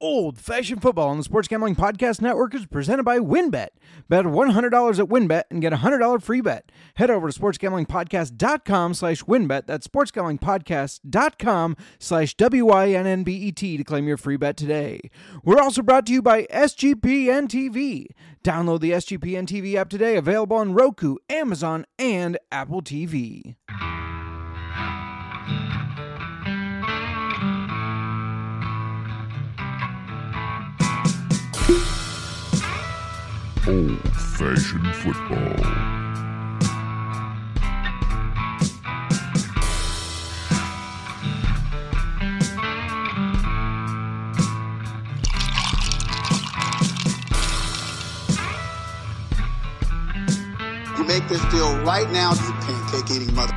Old Fashioned Football on the Sports Gambling Podcast Network is presented by WynnBET. Bet $100 at WynnBET and get a $100 free bet. Head over to sportsgamblingpodcast.com slash WynnBET. That's sportsgamblingpodcast.com slash W-I-N-N-B-E-T to claim your free bet today. We're also brought to you by SGPN TV. Download the SGPN TV app today, available on Roku, Amazon, and Apple TV. Old fashioned football. You make this deal right now, you pancake eating mother.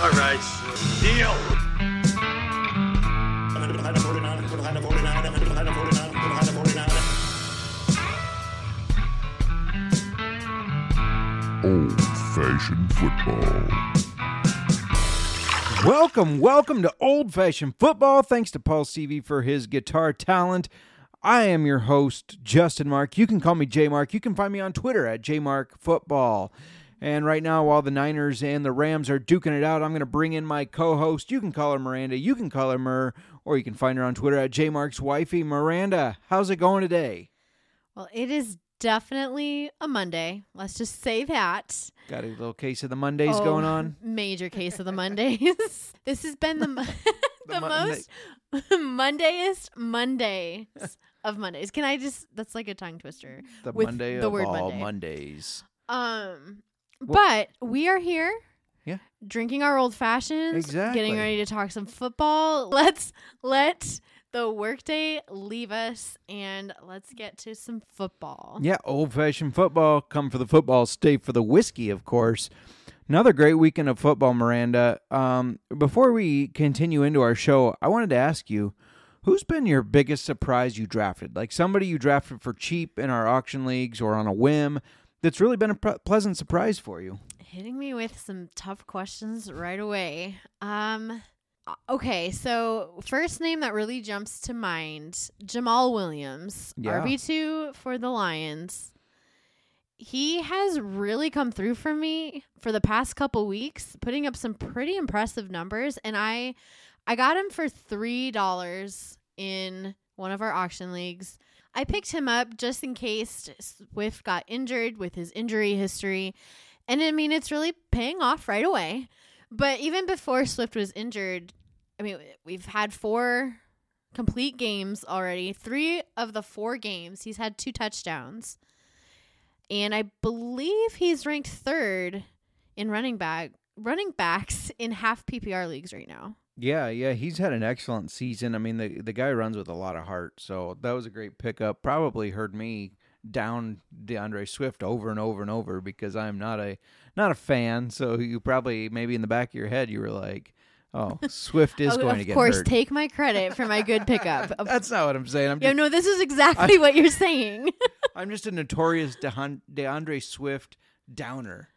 All right, so deal. Old fashioned football. Welcome, welcome to Old Fashioned Football. Thanks to Paul Stevie for his guitar talent. I am your host, Justin Mark. You can call me J Mark. You can find me on Twitter at JMarkFootball. And right now, while the Niners and the Rams are duking it out, I'm going to bring in my co-host. You can call her Miranda. You can call her Mur, or you can find her on Twitter at JMark's wifey. Miranda, how's it going today? Well, it is definitely a Monday. Let's just say that. Got a little case of the Mondays Oh, going on. Major case of the Mondays. this has been the mo- the, The most Mondayest Mondays of Mondays. Can I just? That's like a tongue twister. The with Monday the of word all Monday. Mondays. Um, but we are here. Yeah. Drinking our old fashions. Exactly. Getting ready to talk some football. Let's let the workday leave us and let's get to some football. Yeah, old fashioned football. Come for the football, stay for the whiskey, of course. Another great weekend of football, Miranda. Um, before we continue into our show, I wanted to ask you who's been your biggest surprise you drafted? Like somebody you drafted for cheap in our auction leagues or on a whim that's really been a pre- pleasant surprise for you. hitting me with some tough questions right away. Um Uh, okay, so first name that really jumps to mind, Jamaal Williams, Yeah. RB2 for the Lions. He has really come through for me for the past couple weeks, putting up some pretty impressive numbers and I I got him for $3 in one of our auction leagues. I picked him up just in case Swift got injured with his injury history. And I mean, it's really paying off right away. But even before Swift was injured, I mean, we've had four complete games already. Three of the four games, he's had two touchdowns. And I believe he's ranked third in running back running backs in half PPR leagues right now. Yeah, yeah, he's had an excellent season. I mean, the the guy runs with a lot of heart, so that was a great pickup. Probably heard me down D'Andre Swift over and over and over because I'm not a not a fan. So you probably maybe in the back of your head you were like, "Oh, Swift is Oh, going to get Of course, hurt." take my credit for my good pickup. That's not what I'm saying. I'm yeah, just, no, this is exactly what you're saying. I'm just a notorious D'Andre Swift downer,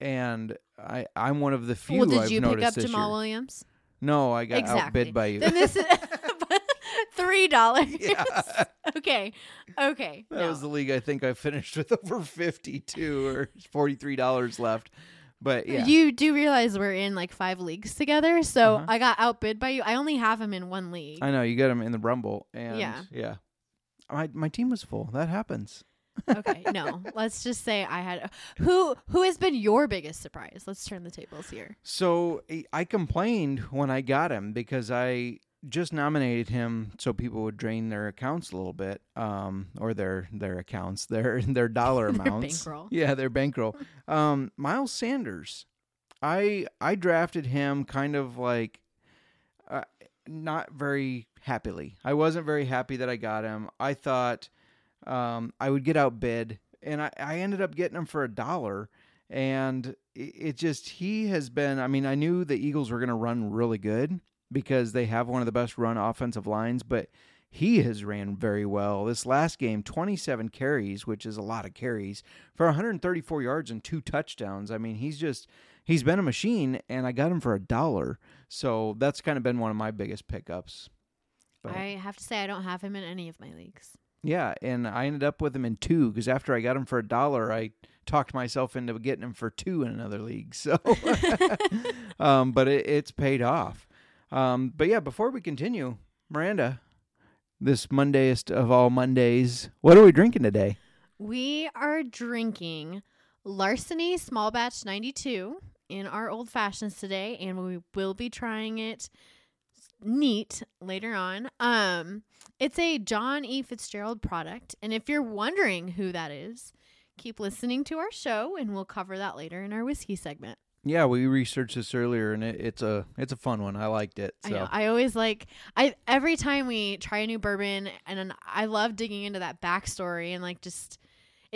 and I I'm one of the few. well, did I've you pick up Jamaal year. Williams? No, I got exactly. outbid by you. Then this is three dollars. Yeah. Okay. Okay. That no. was the league I think I finished with over 52 or $43 left. But yeah. You do realize we're in like five leagues together, so Uh-huh. I got outbid by you. I only have him in one league. I know you got him in the Rumble and yeah. Yeah. My my team was full. That happens. okay, no. Let's just say I had who who has been your biggest surprise? Let's turn the tables here. So I complained when I got him because I just nominated him so people would drain their accounts a little bit, um, or their their accounts, their their dollar Their amounts. bankroll. Yeah, their bankroll. um, Miles Sanders. I I drafted him kind of like uh, not very happily. I wasn't very happy that I got him. I thought um, I would get outbid, and I, I ended up getting him for a dollar. And it, it just he has been. I mean, I knew the Eagles were going to run really good because they have one of the best run offensive lines, but he has ran very well. This last game, 27 carries, which is a lot of carries, for 134 yards and two touchdowns. I mean, he's just he's been a machine, and I got him for a dollar. So that's kind of been one of my biggest pickups. But I have to say, I don't have him in any of my leagues. yeah, and I ended up with him in two because after I got him for a dollar, I talked myself into getting him for two in another league. So, um, but it, it's paid off. Um, but yeah, before we continue, Miranda, this Mondayest of all Mondays, what are we drinking today? We are drinking Larceny Small Batch 92 in our old fashions today, and we will be trying it neat later on. Um, it's a John E. Fitzgerald product, and if you're wondering who that is, keep listening to our show, and we'll cover that later in our whiskey segment. Yeah, we researched this earlier, and it, it's a it's a fun one. I liked it. I know. I always like I every time we try a new bourbon, and I love digging into that backstory and like just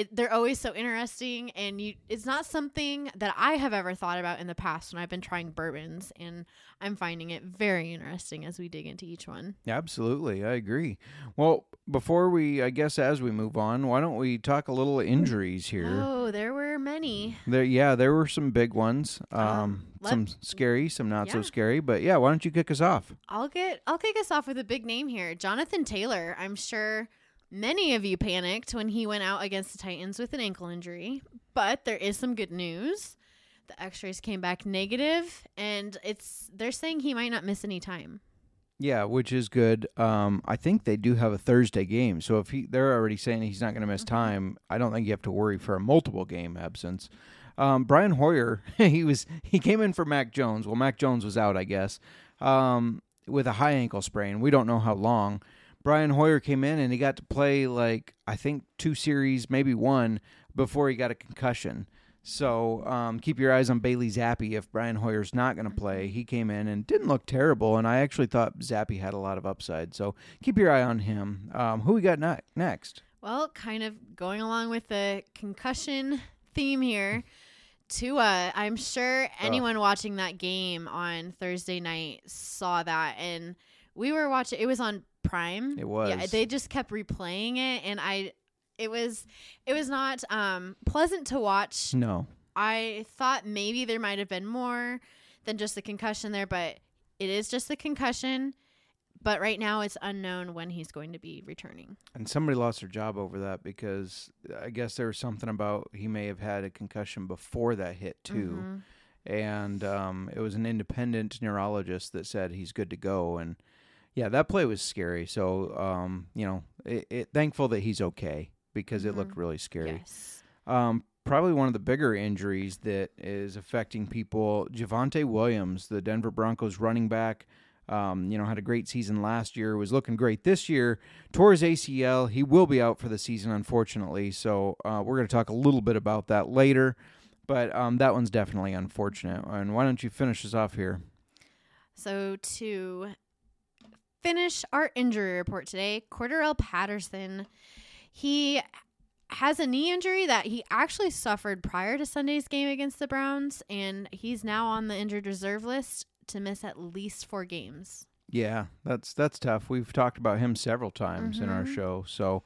it. They're always so interesting, and you. It's not something that I have ever thought about in the past when I've been trying bourbons, and I'm finding it very interesting as we dig into each one. Absolutely, I agree. Well, before we, I guess, as we move on, why don't we talk a little injuries here? Oh, there were many. There, yeah, there were some big ones. Um, Um, some scary, some not so scary. But yeah, why don't you kick us off? I'll get I'll kick us off with a big name here. Jonathan Taylor. I'm sure many of you panicked when he went out against the Titans with an ankle injury, but there is some good news. The x-rays came back negative and it's they're saying he might not miss any time. Yeah, which is good. Um, I think they do have a Thursday game, so if he they're already saying he's not going to miss Mm-hmm. time, I don't think you have to worry for a multiple game absence. Um, Brian Hoyer, he was he came in for Mac Jones. Well, Mac Jones was out, I guess, um, with a high ankle sprain. We don't know how long. Brian Hoyer came in and he got to play like I think two series, maybe one, before he got a concussion. So um, keep your eyes on Bailey Zappe if Brian Hoyer's not going to play. He came in and didn't look terrible, and I actually thought Zappe had a lot of upside. So keep your eye on him. Um, who we got ne- next? Well, kind of going along with the concussion theme here. Tua, I'm sure anyone watching that game on Thursday night saw that, and we were watching. It was on Prime. It was. Yeah, they just kept replaying it, and I, it was, it was not um pleasant to watch. No. I thought maybe there might have been more than just the concussion there, but it is just the concussion. But right now, it's unknown when he's going to be returning. And somebody lost their job over that because I guess there was something about he may have had a concussion before that hit too. Mhm. and um, it was an independent neurologist that said he's good to go. And yeah, that play was scary. So um, you know, it, it, thankful that he's okay because it looked really scary. Yes. Um, probably one of the bigger injuries that is affecting people. Javonte Williams, the Denver Broncos running back. Um, you know, had a great season last year, was looking great this year. Tore his ACL. He will be out for the season, unfortunately. So uh, we're going to talk a little bit about that later. But um, that one's definitely unfortunate. And why don't you finish us off here? So to finish our injury report today, Cordarrelle Patterson, he has a knee injury that he actually suffered prior to Sunday's game against the Browns, and he's now on the injured reserve list to miss at least four games. Yeah, that's that's tough. We've talked about him several times in our Mhm. show. So,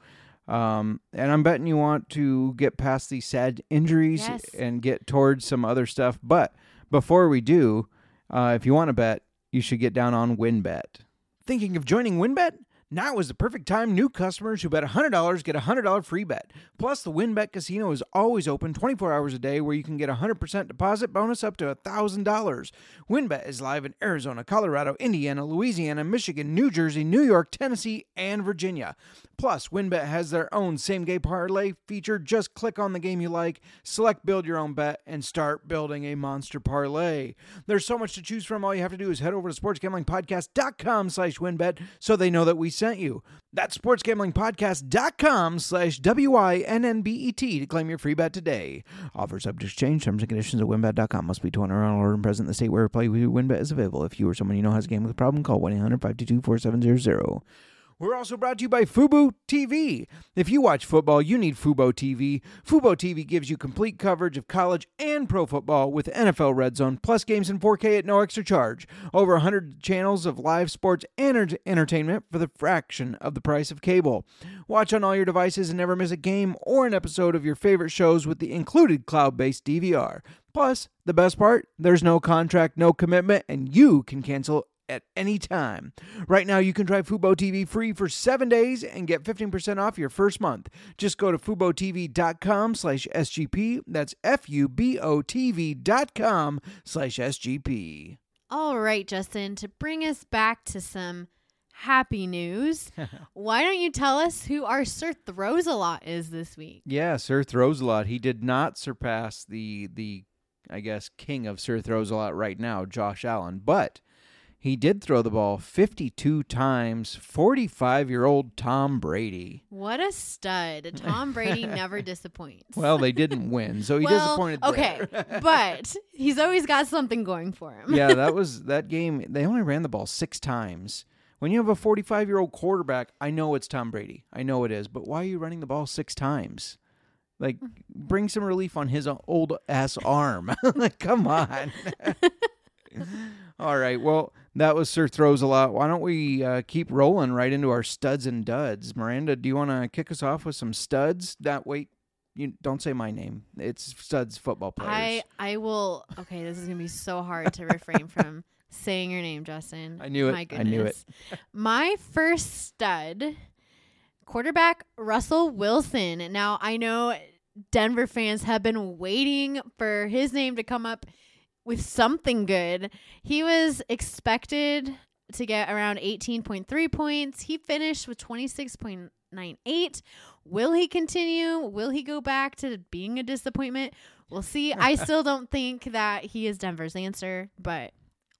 um, and I'm betting you want to get past these sad injuries Yes. and get towards some other stuff. But before we do, uh, if you want to bet, you should get down on WynnBET. Thinking of joining WynnBET? Now is the perfect time. New customers who bet $100 get a $100 free bet. Plus, the WynnBET Casino is always open 24 hours a day where you can get a 100% deposit bonus up to $1,000. WynnBET is live in Arizona, Colorado, Indiana, Louisiana, Michigan, New Jersey, New York, Tennessee, and Virginia. Plus, WynnBET has their own same game parlay feature. Just click on the game you like, select build your own bet, and start building a monster parlay. There's so much to choose from. All you have to do is head over to sportsgamblingpodcast.com slash wynnbet so they know that we sent you. That's sportsgamblingpodcast.com slash W-I-N-N-B-E-T to claim your free bet today. Offer subject to change. Terms and conditions at wynnbet.com. Must be 21 or older and present in the state where play with wynnbet is available. If you or someone you know has a gambling problem, call 1-800-522-4700. We're also brought to you by Fubo TV. If you watch football, you need Fubo TV. Fubo TV gives you complete coverage of college and pro football with NFL Red Zone, plus games in 4K at no extra charge. Over 100 channels of live sports and enter- entertainment for the fraction of the price of cable. Watch on all your devices and never miss a game or an episode of your favorite shows with the included cloud based DVR. Plus, the best part, there's no contract, no commitment, and you can cancel at any time. Right now, you can try Fubo TV free for seven days and get 15% off your first month. Just go to FuboTV.com slash SGP. That's F-U-B-O-T-V dot com slash SGP. All right, Justin, to bring us back to some happy news, why don't you tell us who our Sir Throws a Lot is this week? Yeah, Sir Throws a Lot. He did not surpass the, the I guess, king of Sir Throws a Lot right now, Josh Allen, but he did throw the ball 52 times, 45 year old Tom Brady. What a stud. Tom Brady never disappoints. Well, they didn't win, so he Well, disappointed. Okay, but he's always got something going for him. yeah, that was that game. They only ran the ball six times. When you have a 45 year old quarterback, I know it's Tom Brady. I know it is, but why are you running the ball six times? Like, bring some relief on his old ass arm. like, come on. All right. Well, that was Sir Throws a Lot. Why don't we uh, keep rolling right into our studs and duds? Miranda, do you want to kick us off with some studs? That wait, you don't say my name. It's studs football players. I I will. Okay, this is gonna be so hard to refrain from saying your name, Justin. I knew it. My I knew goodness. My first stud, quarterback Russell Wilson. Now I know Denver fans have been waiting for his name to come up with something good. He was expected to get around 18.3 points. He finished with 26.98. Will he continue? Will he go back to being a disappointment? We'll see. I still don't think that he is Denver's answer, but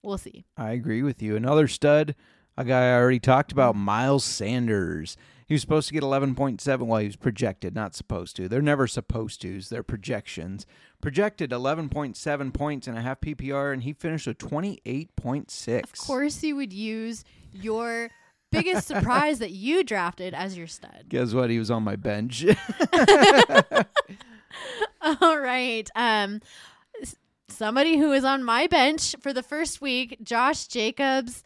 we'll see. I agree with you. Another stud, a guy I already talked about, Miles Sanders. He was supposed to get 11.7. Well, he was projected, not supposed to. They're never supposed to's. They're projections. Projected 11.7 points and a half PPR, and he finished with 28.6. Of course, you would use your biggest surprise that you drafted as your stud. Guess what? He was on my bench. All right. Um, somebody who is on my bench for the first week, Josh Jacobs.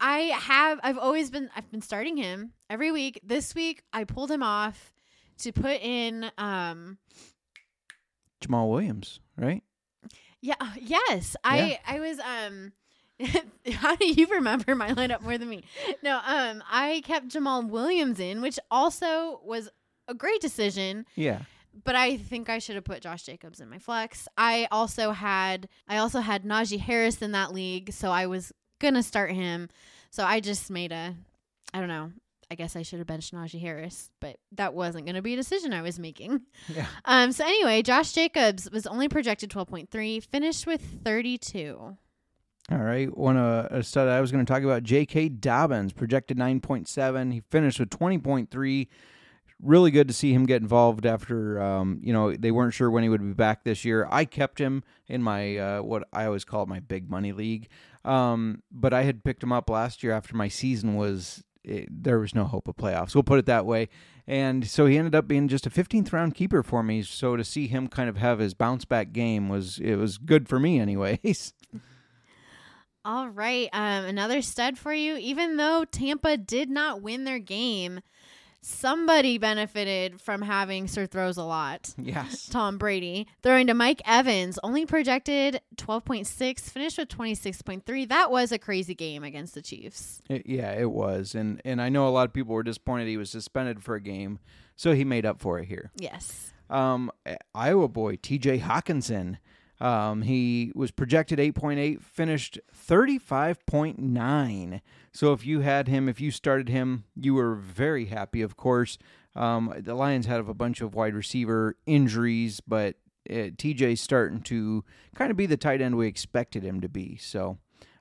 I have. I've always been. I've been starting him every week. This week, I pulled him off to put in. Um, Jamaal Williams, right? yeah. Yes. I. I was. Um. How do you remember my lineup more than me? No. Um. I kept Jamaal Williams in, which also was a great decision. Yeah. but I think I should have put Josh Jacobs in my flex. I also had I also had Najee Harris in that league, so I was gonna start him. So I just made a I don't know. I guess I should have benched Najee Harris, but that wasn't gonna be a decision I was making. Yeah. Um. So anyway, Josh Jacobs was only projected twelve point three, finished with thirty two. All right. One uh, a stud I was going to talk about, J.K. Dobbins, projected 9.7. He finished with 20.3. Really good to see him get involved after, um, you know, they weren't sure when he would be back this year. I kept him in my, uh, what I always call my big money league. Um, but I had picked him up last year after my season was, it, there was no hope of playoffs. We'll put it that way. And so he ended up being just a 15th round keeper for me. So to see him kind of have his bounce back game was, it was good for me, anyways. All right. Um, another stud for you. Even though Tampa did not win their game, somebody benefited from having Sir throws a lot. yes. Tom Brady throwing to Mike Evans, only projected 12.6, finished with 26.3. That was a crazy game against the Chiefs. It, yeah, it was, and and I know a lot of people were disappointed he was suspended for a game, so he made up for it here. Yes. Um, Iowa boy T.J. Hockenson, um, he was projected eight point eight, finished thirty five point nine. So if you had him, if you started him, you were very happy. Of course, um, the Lions had a bunch of wide receiver injuries, but uh, TJ's starting to kind of be the tight end we expected him to be. So.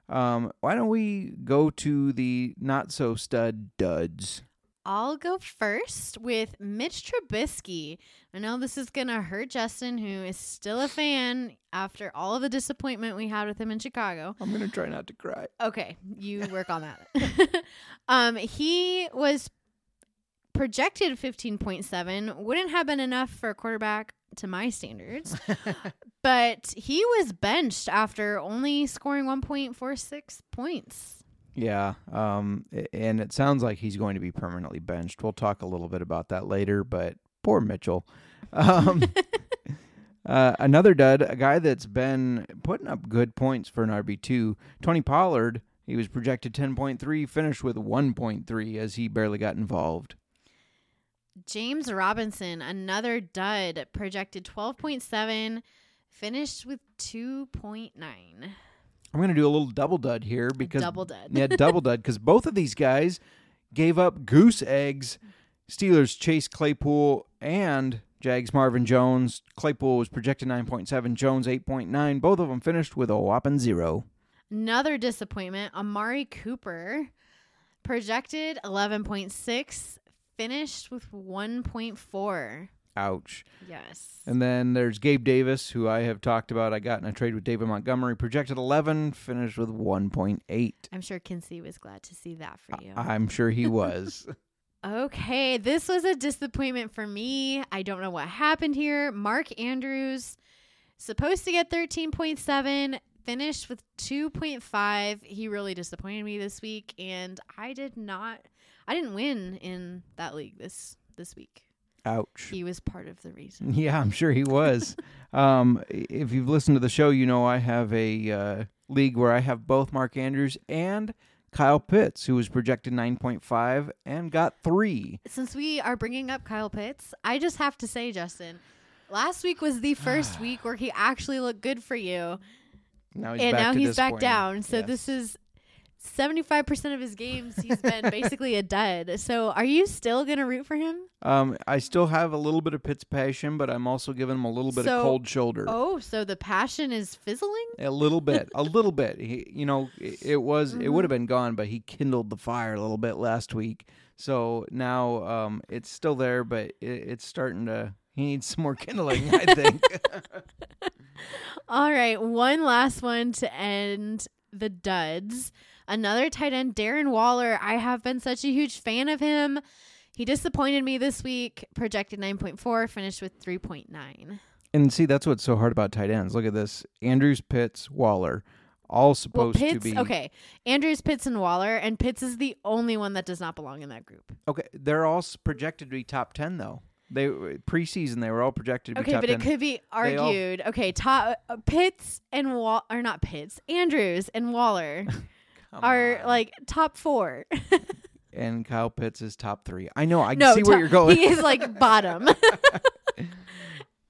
Um, why don't we go to the not so stud duds? I'll go first with Mitch Trubisky. I know this is going to hurt Justin, who is still a fan after all of the disappointment we had with him in Chicago. I'm gonna try not to cry. Okay, you work on that. um, he was projected 15.7, wouldn't have been enough for a quarterback to my standards, but he was benched after only scoring 1.46 points. Yeah, um, and it sounds like he's going to be permanently benched. We'll talk a little bit about that later, but poor Mitchell. Um, uh, another dud, a guy that's been putting up good points for an RB2, Tony Pollard. He was projected 10.3, finished with 1.3 as he barely got involved. James Robinson, another dud, projected 12.7, finished with 2.9. I'm going to do a little double dud here because double dud. yeah, double dud because both of these guys gave up goose eggs. Steelers Chase Claypool and Jags Marvin Jones. Claypool was projected 9.7, Jones 8.9. Both of them finished with a whopping zero. Another disappointment, Amari Cooper, projected 11.6, finished with 1.4. Ouch. Yes. And then there's Gabe Davis, who I have talked about. I got in a trade with David Montgomery, projected 11, finished with 1.8. I'm sure Kinsey was glad to see that for you. I'm sure he was. Okay, this was a disappointment for me. I don't know what happened here. Mark Andrews, supposed to get 13.7, finished with 2.5. He really disappointed me this week, and I did not, I didn't win in that league this this week. Ouch. He was part of the reason. Yeah, I'm sure he was. um, if you've listened to the show, you know I have a uh, league where I have both Mark Andrews and Kyle Pitts, who was projected 9.5 and got three. Since we are bringing up Kyle Pitts, I just have to say, Justin, last week was the first week where he actually looked good for you. Now he's and back now he's back down. So Yes. this is 75% of his games he's been basically a dud. So are you still going to root for him? Um, I still have a little bit of Pitts passion, but I'm also giving him a little bit So- of cold shoulder. Oh, so the passion is fizzling? A little bit, a little bit. He, you know, it, it was it Mm-hmm. would have been gone, but he kindled the fire a little bit last week. So now um, it's still there, but it, it's starting to. He needs some more kindling, I think. All right, one last one to end the duds. Another tight end, Darren Waller. I have been such a huge fan of him. He disappointed me this week, projected 9.4, finished with 3.9. and see, that's what's so hard about tight ends. Look at this: Andrews, Pitts, Waller, all Well, supposed Pitts, to be okay. Andrews, Pitts, and Waller, and Pitts is the only one that does not belong in that group. Okay, they're all projected to be top ten though. They preseason they were all projected to be Okay, but 10. it could be They all- argued. okay, top uh, Pitts and Wall are not Pitts, Andrews and Waller Come are on. like top four. and Kyle Pitts is top three. I know. I no, see where you're going. He is like bottom.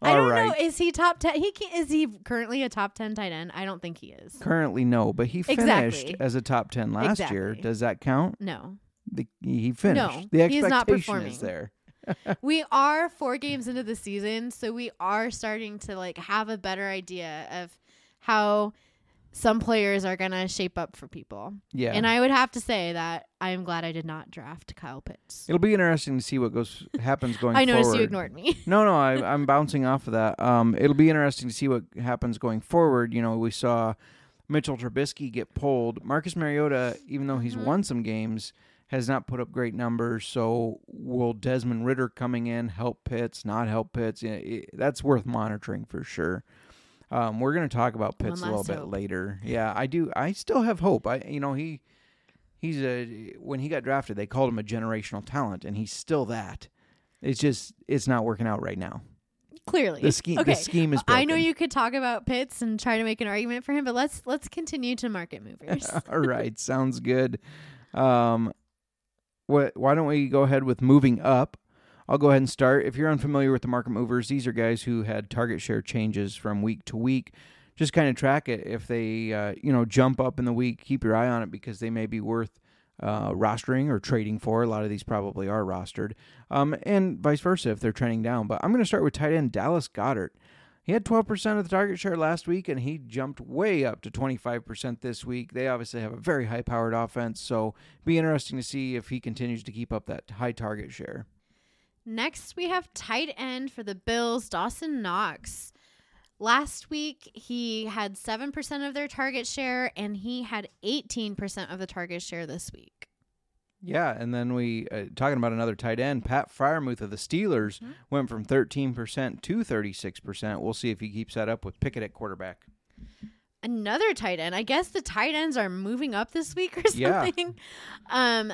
I don't right. know. Is he top ten? He can, is he currently a top ten tight end? I don't think he is. Currently, no, but he finished Exactly. as a top ten last year. Does that count? No, The, he finished. No, the he is not expectation performing. is there. we are four games into the season, so we are starting to like have a better idea of how some players are gonna shape up for people. Yeah, And I would have to say that I am glad I did not draft Kyle Pitts. it'll be interesting to see what goes happens going. Forward. I noticed forward. you ignored me. No, no, I, I'm bouncing off of that. Um, it'll be interesting to see what happens going forward. You know, we saw Mitchell Trubisky get pulled. Marcus Mariota, even though he's Mhm. won some games, has not put up great numbers. So, will Desmond Ridder coming in help Pitts? Not help Pitts? Yeah, it- that's worth monitoring for sure. Um, we're going to talk about Pitts a little bit hope. later. Yeah, I do. I still have hope. I, you know, he he's a when he got drafted, they called him a generational talent, and he's still that. It's just it's not working out right now. Clearly, The scheme, Okay, the scheme is. I know you could talk about Pitts and try to make an argument for him, but let's let's continue to market movers. All right, sounds good. Um, what? Why don't we go ahead with moving up? I'll go ahead and start. If you're unfamiliar with the market movers, these are guys who had target share changes from week to week. Just kind of track it. If they, uh, you know, jump up in the week, keep your eye on it because they may be worth uh, rostering or trading for. A lot of these probably are rostered, um, and vice versa if they're trending down. But I'm going to start with tight end Dallas Goedert. He had 12% of the target share last week, and he jumped way up to 25% this week. They obviously have a very high powered offense, so be interesting to see if he continues to keep up that high target share. Next, we have tight end for the Bills, Dawson Knox. Last week, he had 7% of their target share, and he had 18% of the target share this week. Yeah, and then we uh, talking about another tight end, Pat Freiermuth of the Steelers went from 13% to 36%. We'll see if he keeps that up with Pickett at quarterback. Another tight end. I guess the tight ends are moving up this week or Yeah. something. Um,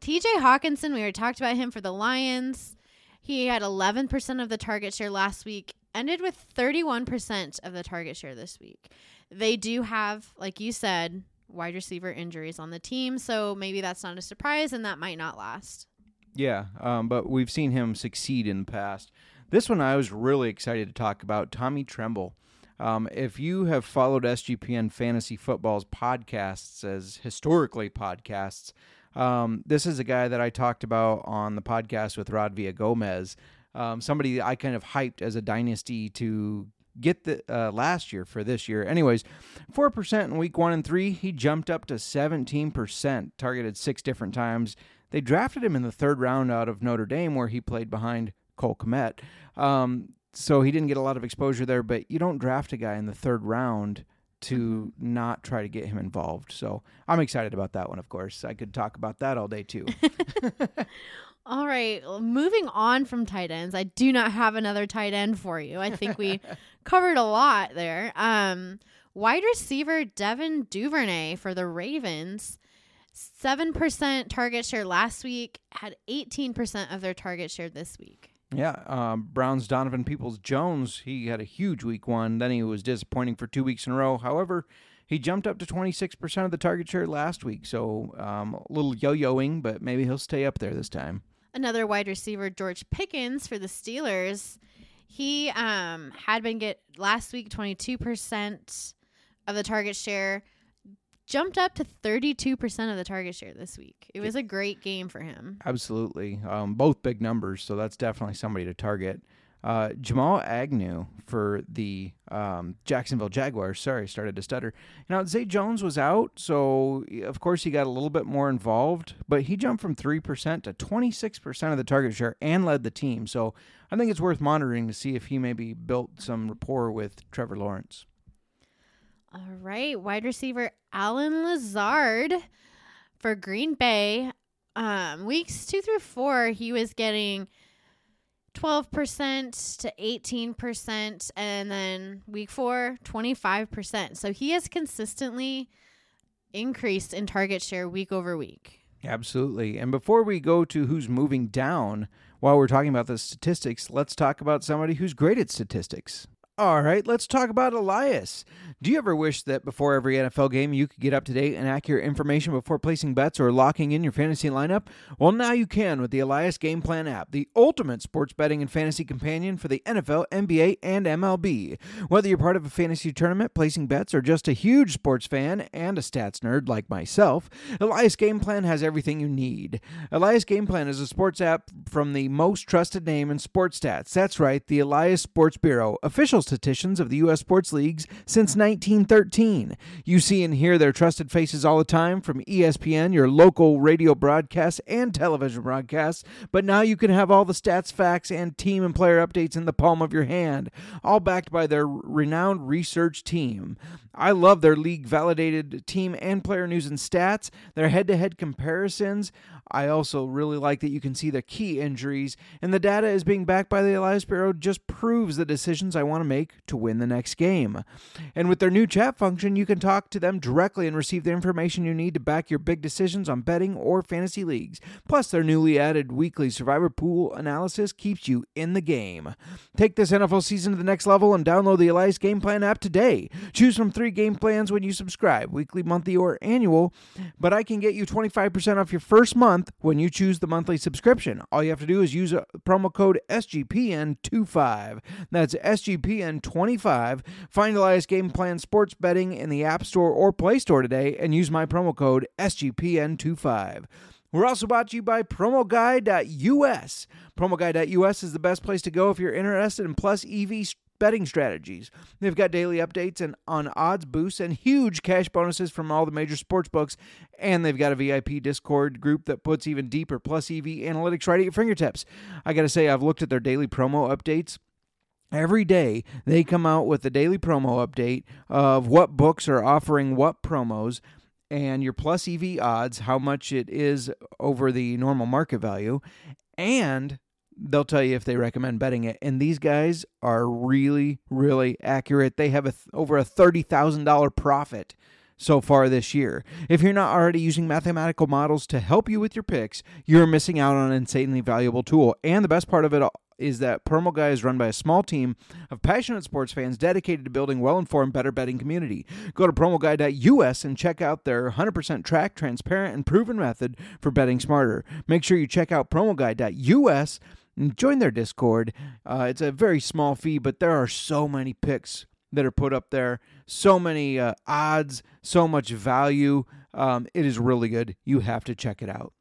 TJ Hockenson, we already talked about him for the Lions. He had 11% of the target share last week, ended with 31% of the target share this week. They do have, like you said, wide receiver injuries on the team, so maybe that's not a surprise and that might not last. Yeah, um, but we've seen him succeed in the past. This one I was really excited to talk about Tommy Tremble. Um, if you have followed SGPN Fantasy Football's podcasts as historically podcasts, um, this is a guy that I talked about on the podcast with Rod Villa Gomez. Um, somebody I kind of hyped as a dynasty to get the uh, last year for this year. Anyways, four percent in week one and three. He jumped up to seventeen percent, targeted six different times. They drafted him in the third round out of Notre Dame, where he played behind Cole Kmet. Um, so he didn't get a lot of exposure there. But you don't draft a guy in the third round to not try to get him involved. So I'm excited about that one. Of course, I could talk about that all day too. All right, well, moving on from tight ends, I do not have another tight end for you. I think we covered a lot there. Um, wide receiver Devin Duvernay for the Ravens, seven percent target share last week, had eighteen percent of their target share this week. Yeah, um, Brown's Donovan Peoples Jones, he had a huge week one. Then he was disappointing for two weeks in a row. However, he jumped up to 26% of the target share last week. So um, a little yo yoing, but maybe he'll stay up there this time. Another wide receiver, George Pickens for the Steelers. He um, had been get last week 22% of the target share, jumped up to 32% of the target share this week. It was a great game for him. Absolutely. Um, both big numbers, so that's definitely somebody to target. Uh, Jamal Agnew for the um, Jacksonville Jaguars. Sorry, started to stutter. Now, Zay Jones was out, so of course he got a little bit more involved, but he jumped from 3% to 26% of the target share and led the team. So I think it's worth monitoring to see if he maybe built some rapport with Trevor Lawrence. All right, wide receiver Allen Lazard for Green Bay. Um, weeks two through four, he was getting 12% to 18%, and then week four, 25%. So he has consistently increased in target share week over week. Absolutely. And before we go to who's moving down, while we're talking about the statistics, let's talk about somebody who's great at statistics. All right, let's talk about Elias. Do you ever wish that before every NFL game you could get up to date and accurate information before placing bets or locking in your fantasy lineup? Well, now you can with the Elias Game Plan app, the ultimate sports betting and fantasy companion for the NFL, NBA, and MLB. Whether you're part of a fantasy tournament, placing bets, or just a huge sports fan and a stats nerd like myself, Elias Game Plan has everything you need. Elias Game Plan is a sports app from the most trusted name in sports stats. That's right, the Elias Sports Bureau, official statisticians of the U.S. sports leagues since 1913. You see and hear their trusted faces all the time from ESPN, your local radio broadcasts, and television broadcasts, but now you can have all the stats, facts, and team and player updates in the palm of your hand, all backed by their renowned research team. I love their league validated team and player news and stats, their head to head comparisons. I also really like that you can see the key injuries, and the data is being backed by the Elias Bureau just proves the decisions I want to make to win the next game. And with their new chat function, you can talk to them directly and receive the information you need to back your big decisions on betting or fantasy leagues. Plus, their newly added weekly survivor pool analysis keeps you in the game. Take this NFL season to the next level and download the Elias Game Plan app today. Choose from three game plans when you subscribe weekly, monthly, or annual. But I can get you 25% off your first month when you choose the monthly subscription. All you have to do is use a promo code SGPN25. That's SGPN25. Find Elias Game Plan Sports Betting in the App Store or Play Store today and use my promo code SGPN25. We're also brought to you by PromoGuy.us. PromoGuy.us is the best place to go if you're interested in plus EV betting strategies. They've got daily updates and on odds boosts and huge cash bonuses from all the major sports books. And they've got a VIP Discord group that puts even deeper plus EV analytics right at your fingertips. I got to say, I've looked at their daily promo updates. Every day they come out with a daily promo update of what books are offering what promos and your plus EV odds, how much it is over the normal market value, and they'll tell you if they recommend betting it. And these guys are really, really accurate. They have a th- over a thirty thousand dollar profit so far this year. If you're not already using mathematical models to help you with your picks, you're missing out on an insanely valuable tool. And the best part of it is that Promo Guy is run by a small team of passionate sports fans dedicated to building well-informed, better betting community. Go to promoguy.us and check out their 100% track, transparent, and proven method for betting smarter. Make sure you check out promoguy.us join their Discord. Uh, it's a very small fee, but there are so many picks that are put up there, so many uh, odds, so much value. Um, it is really good. You have to check it out.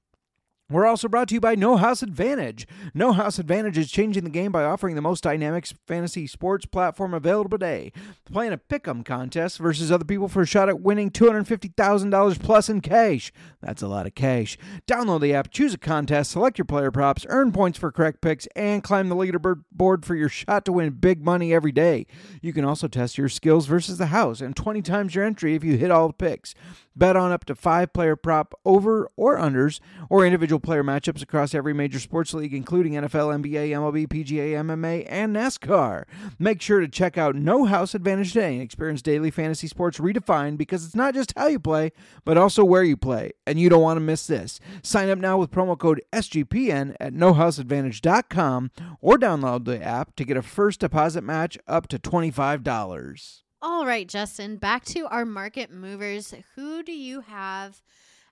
We're also brought to you by No House Advantage. No House Advantage is changing the game by offering the most dynamic fantasy sports platform available today. Playing a pick'em contest versus other people for a shot at winning $250,000 plus in cash. That's a lot of cash. Download the app, choose a contest, select your player props, earn points for correct picks, and climb the leaderboard for your shot to win big money every day. You can also test your skills versus the house and 20 times your entry if you hit all the picks. Bet on up to five player prop over or unders or individual player matchups across every major sports league, including NFL, NBA, MLB, PGA, MMA, and NASCAR. Make sure to check out No House Advantage today and experience daily fantasy sports redefined because it's not just how you play, but also where you play. And you don't want to miss this. Sign up now with promo code SGPN at nohouseadvantage.com or download the app to get a first deposit match up to $25. All right, Justin, back to our market movers. Who do you have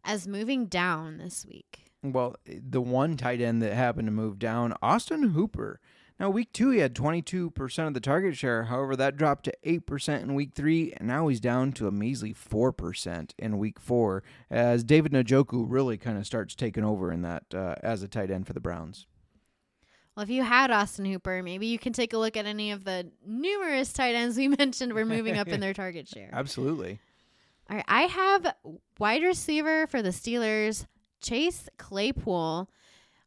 as moving down this week? Well, the one tight end that happened to move down, Austin Hooper. Now, week two, he had 22% of the target share. However, that dropped to 8% in week three, and now he's down to a measly 4% in week four, as David Njoku really kind of starts taking over in that uh, as a tight end for the Browns. Well, if you had Austin Hooper, maybe you can take a look at any of the numerous tight ends we mentioned were moving up in their target share. Absolutely. All right, I have wide receiver for the Steelers, Chase Claypool.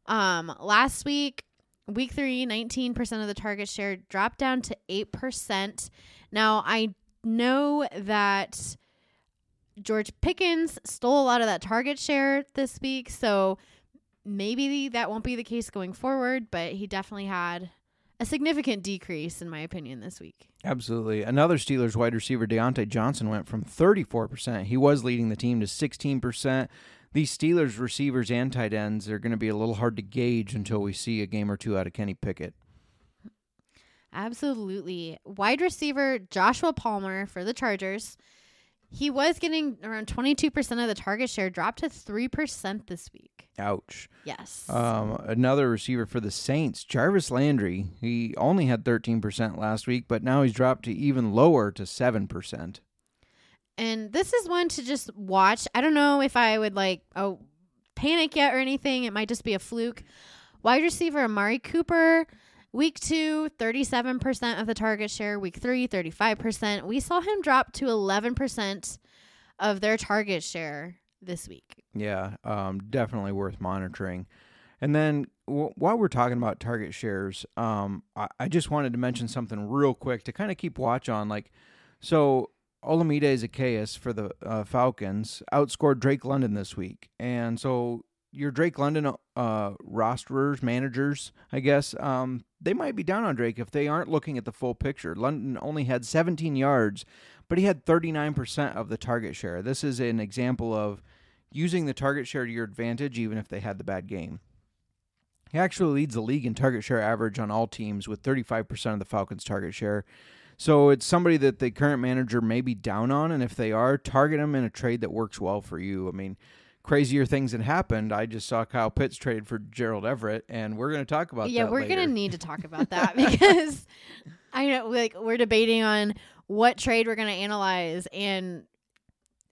Um, last week, week three, 19% of the target share dropped down to 8%. Now, I know that George Pickens stole a lot of that target share this week, so maybe that won't be the case going forward, but he definitely had a significant decrease, in my opinion, this week. Absolutely. Another Steelers wide receiver, Diontae Johnson, went from 34%. He was leading the team to 16%. These Steelers receivers and tight ends are going to be a little hard to gauge until we see a game or two out of Kenny Pickett. Absolutely. Wide receiver Joshua Palmer for the Chargers. He was getting around 22% of the target share, dropped to 3% this week. Ouch. Yes. Um, another receiver for the Saints, Jarvis Landry. He only had 13% last week, but now he's dropped to even lower to 7%. And this is one to just watch. I don't know if I would like oh panic yet or anything. It might just be a fluke. Wide receiver Amari Cooper, week two, 37% of the target share. Week three, 35%. We saw him drop to 11% of their target share this week. Yeah, um, definitely worth monitoring. And then w- while we're talking about target shares, um, I-, I just wanted to mention something real quick to kind of keep watch on. Like, so Olamide Zaccheaus for the uh, Falcons outscored Drake London this week, and so your Drake London uh, rosterers, managers, I guess, um, they might be down on Drake if they aren't looking at the full picture. London only had 17 yards, but he had 39% of the target share. This is an example of using the target share to your advantage, even if they had the bad game. He actually leads the league in target share average on all teams with 35% of the Falcons' target share. So it's somebody that the current manager may be down on, and if they are, target them in a trade that works well for you. I mean, crazier things that happened. I just saw Kyle Pitts traded for Gerald Everett, and we're going to talk about yeah, we're gonna need to talk about that because I know like we're debating on what trade we're gonna analyze, and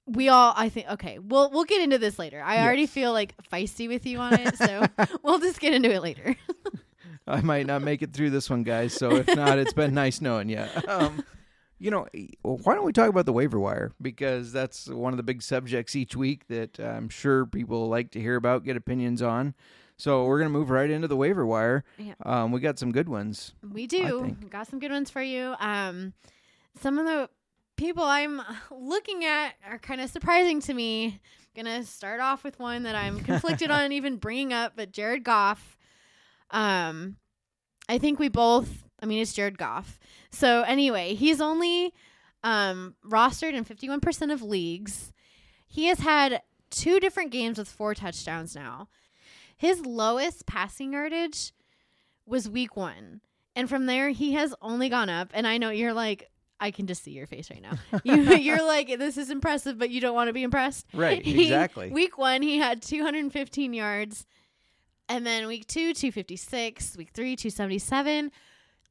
we all I think okay, we'll we'll get into this later. I already feel like feisty with you on it, so we'll just get into it later. I might not make it through this one, guys. So if not, it's been nice knowing you. Um, you know, why don't we talk about the waiver wire? Because that's one of the big subjects each week that I'm sure people like to hear about, get opinions on. So we're gonna move right into the waiver wire. Yeah. Um, we got some good ones. We do. think. Got some good ones for you. Um, some of the people I'm looking at are kind of surprising to me. Gonna start off with one that I'm conflicted on even bringing up, but Jared Goff. Um, I think we both. I mean, it's Jared Goff. So anyway, he's only um rostered in 51% of leagues. He has had two different games with four touchdowns now. His lowest passing yardage was week one. And from there, he has only gone up. And I know you're like, I can just see your face right now. You, you're like, this is impressive, but you don't want to be impressed. Right, He- exactly. week one, he had 215 yards. And then week two, 256. Week three, 277.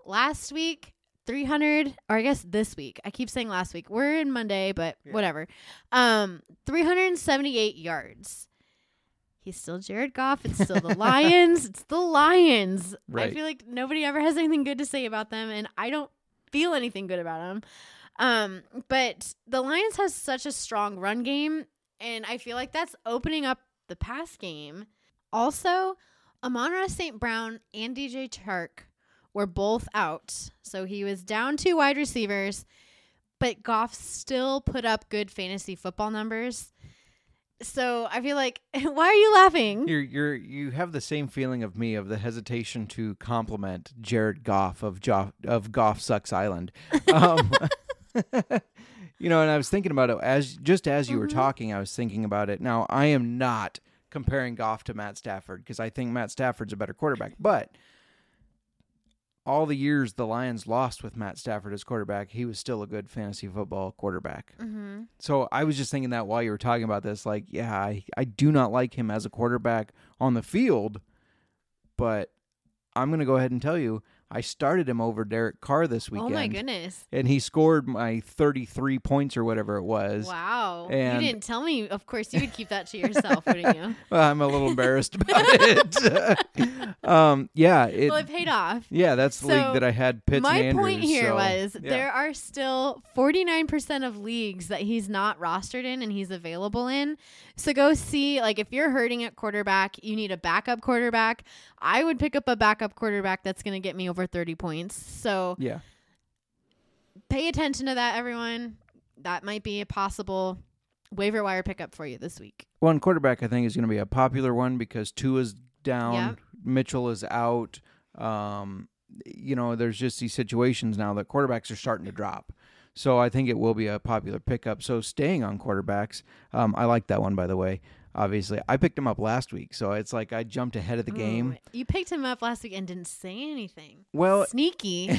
Last week, 300. Or I guess this week. I keep saying last week. We're in Monday, but whatever. Um, 378 yards. He's still Jared Goff. It's still the Lions. It's the Lions. I feel like nobody ever has anything good to say about them, and I don't feel anything good about them. Um, but the Lions has such a strong run game, and I feel like that's opening up the pass game. Also, Amon St. Brown and DJ Chark were both out, so he was down two wide receivers, but Goff still put up good fantasy football numbers. So I feel like, why are you laughing? You're you're you have the same feeling of me of the hesitation to compliment Jared Goff of jo- of Goff Sucks Island. Um, you know, and I was thinking about it as just as you were talking, I was thinking about it. Now, I am not comparing Goff to Matt Stafford because I think Matt Stafford's a better quarterback, but all the years the Lions lost with Matt Stafford as quarterback, he was still a good fantasy football quarterback. mm-hmm. So I was just thinking that while you were talking about this, like, yeah, I, I do not like him as a quarterback on the field, but I'm going to go ahead and tell you, I started him over Derek Carr this weekend. Oh my goodness! And he scored my 33 points or whatever it was. Wow, and- you didn't tell me. Of course, you would keep that to yourself, wouldn't you? Well, I'm a little embarrassed about it. um, yeah, it, well, it paid off. yeah, that's the So, league that I had Pitts My and Andrews. point here so, was yeah. there are still 49% of leagues that he's not rostered in and he's available in. So go see, like, if you're hurting at quarterback, you need a backup quarterback. I would pick up a backup quarterback that's going to get me over 30 points. So Yeah. pay attention to that, everyone. That might be a possible waiver wire pickup for you this week. One quarterback I think is going to be a popular one because Tua's down, Yep. Mitchell is out. Um, you know, there's just these situations now that quarterbacks are starting to drop. So I think it will be a popular pickup. So staying on quarterbacks, um, I like that one by the way. Obviously, I picked him up last week, so it's like I jumped ahead of the game. Oh, you picked him up last week and didn't say anything. Well, Sneaky.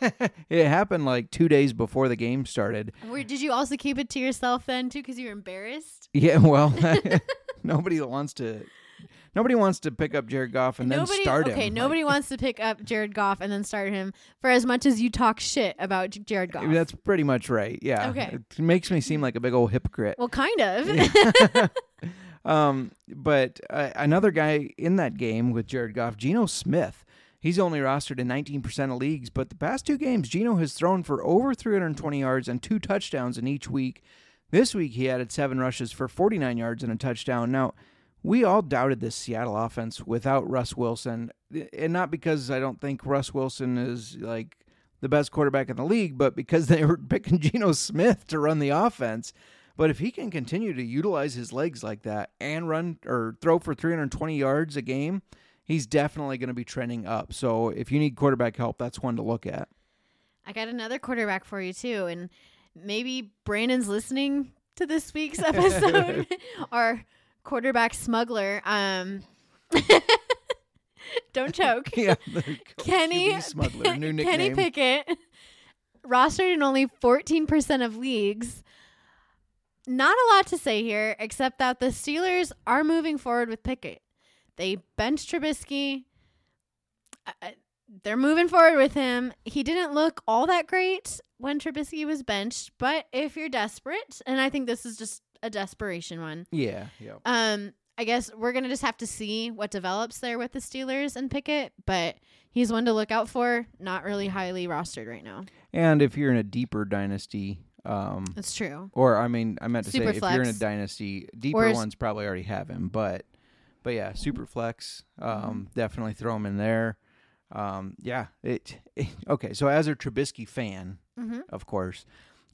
it happened like two days before the game started. Where, did you also keep it to yourself then, too, because you were embarrassed? Yeah, well, nobody wants to. Nobody wants to pick up Jared Goff and then nobody, start him. okay, Like, nobody wants to pick up Jared Goff and then start him for as much as you talk shit about Jared Goff. That's pretty much right. Yeah. Okay. It makes me seem like a big old hypocrite. well, kind of. Um, but uh, another guy in that game with Jared Goff, Geno Smith. He's only rostered in 19% of leagues, but the past two games, Geno has thrown for over 320 yards and two touchdowns in each week. This week, he added seven rushes for 49 yards and a touchdown. Now, we all doubted this Seattle offense without Russ Wilson, and not because I don't think Russ Wilson is like the best quarterback in the league, but because they were picking Geno Smith to run the offense. But if he can continue to utilize his legs like that and run or throw for 320 yards a game, he's definitely going to be trending up. So if you need quarterback help, that's one to look at. I got another quarterback for you, too. And maybe Brandon's listening to this week's episode. Our quarterback smuggler. Um, don't choke. yeah, there you go. Kenny Smuggler, new nickname. Kenny Pickett, rostered in only 14% of leagues. Not a lot to say here, except that the Steelers are moving forward with Pickett. They benched Trubisky. Uh, uh, They're moving forward with him. He didn't look all that great when Trubisky was benched, but if you're desperate, and I think this is just a desperation one, Yeah, yeah. um, I guess we're gonna just have to see what develops there with the Steelers and Pickett, but he's one to look out for. Not really highly rostered right now. And if you're in a deeper dynasty, um, That's true. or I mean, I meant to say if you're in a dynasty, deeper is- ones probably already have him, but but yeah, super flex, um, definitely throw him in there. Um, yeah, it, okay. So as a Trubisky fan, Mm-hmm. of course,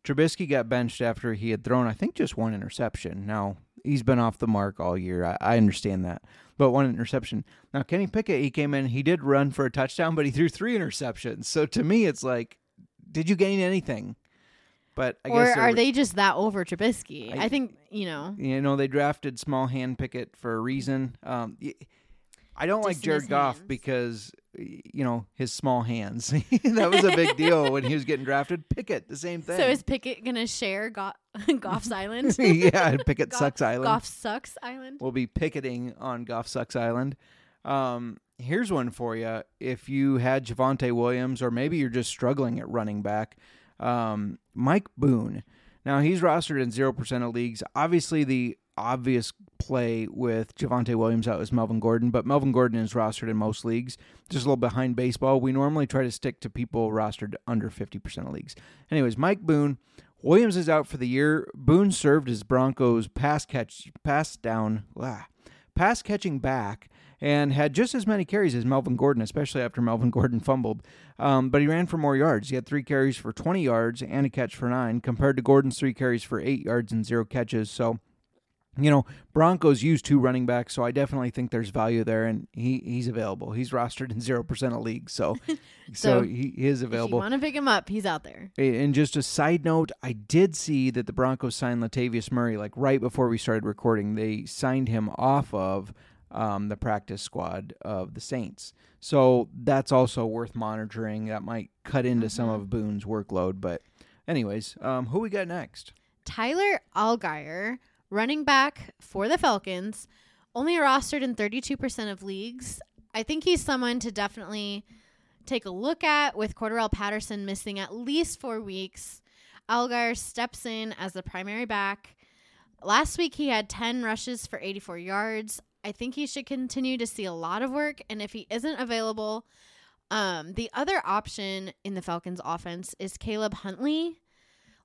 Trubisky got benched after he had thrown, I think, just one interception. Now he's been off the mark all year. I, I understand that, but one interception. Now Kenny Pickett, he came in, he did run for a touchdown, but he threw three interceptions. So to me, it's like, did you gain anything? But I or guess are they just that over Trubisky? I- I, think you know. you know they drafted small hand Pickett for a reason. Um, I don't like Just Jared Goff hands. because you know, his small hands. that was a big deal when he was getting drafted. Pickett, the same thing. So is Pickett gonna share Go- Goff's Island? yeah, Pickett Goff- sucks island. Goff sucks Island. We'll be picketing on Goff Sucks Island. Um, here's one for you. If you had Javonte Williams, or maybe you're just struggling at running back, um, Mike Boone. Now he's rostered in zero percent of leagues. Obviously, the obvious play with Javonte Williams out is Melvin Gordon, but Melvin Gordon is rostered in most leagues. Just a little behind baseball. We normally try to stick to people rostered under fifty percent of leagues. Anyways, Mike Boone. Williams is out for the year. Boone served as Broncos pass catch pass down ah, pass catching back and had just as many carries as Melvin Gordon, especially after Melvin Gordon fumbled. Um, but he ran for more yards. He had three carries for 20 yards and a catch for nine, compared to Gordon's three carries for eight yards and zero catches. So, you know, Broncos use two running backs, so I definitely think there's value there, and he, he's available. He's rostered in zero percent of leagues, so so, So, he, is If you available. want to pick him up, he's out there. And just a side note, I did see that the Broncos signed Latavius Murray like right before we started recording. They signed him off of um, the practice squad of the Saints. So that's also worth monitoring. That might cut into some of Boone's workload. But, anyways, um, who we got next? Tyler Allgeier, running back for the Falcons, only rostered in 32% of leagues. I think he's someone to definitely take a look at with Cordarrelle Patterson missing at least four weeks. Allgeier steps in as the primary back. Last week he had 10 rushes for 84 yards. I think he should continue to see a lot of work. And if he isn't available, um, the other option in the Falcons offense is Caleb Huntley.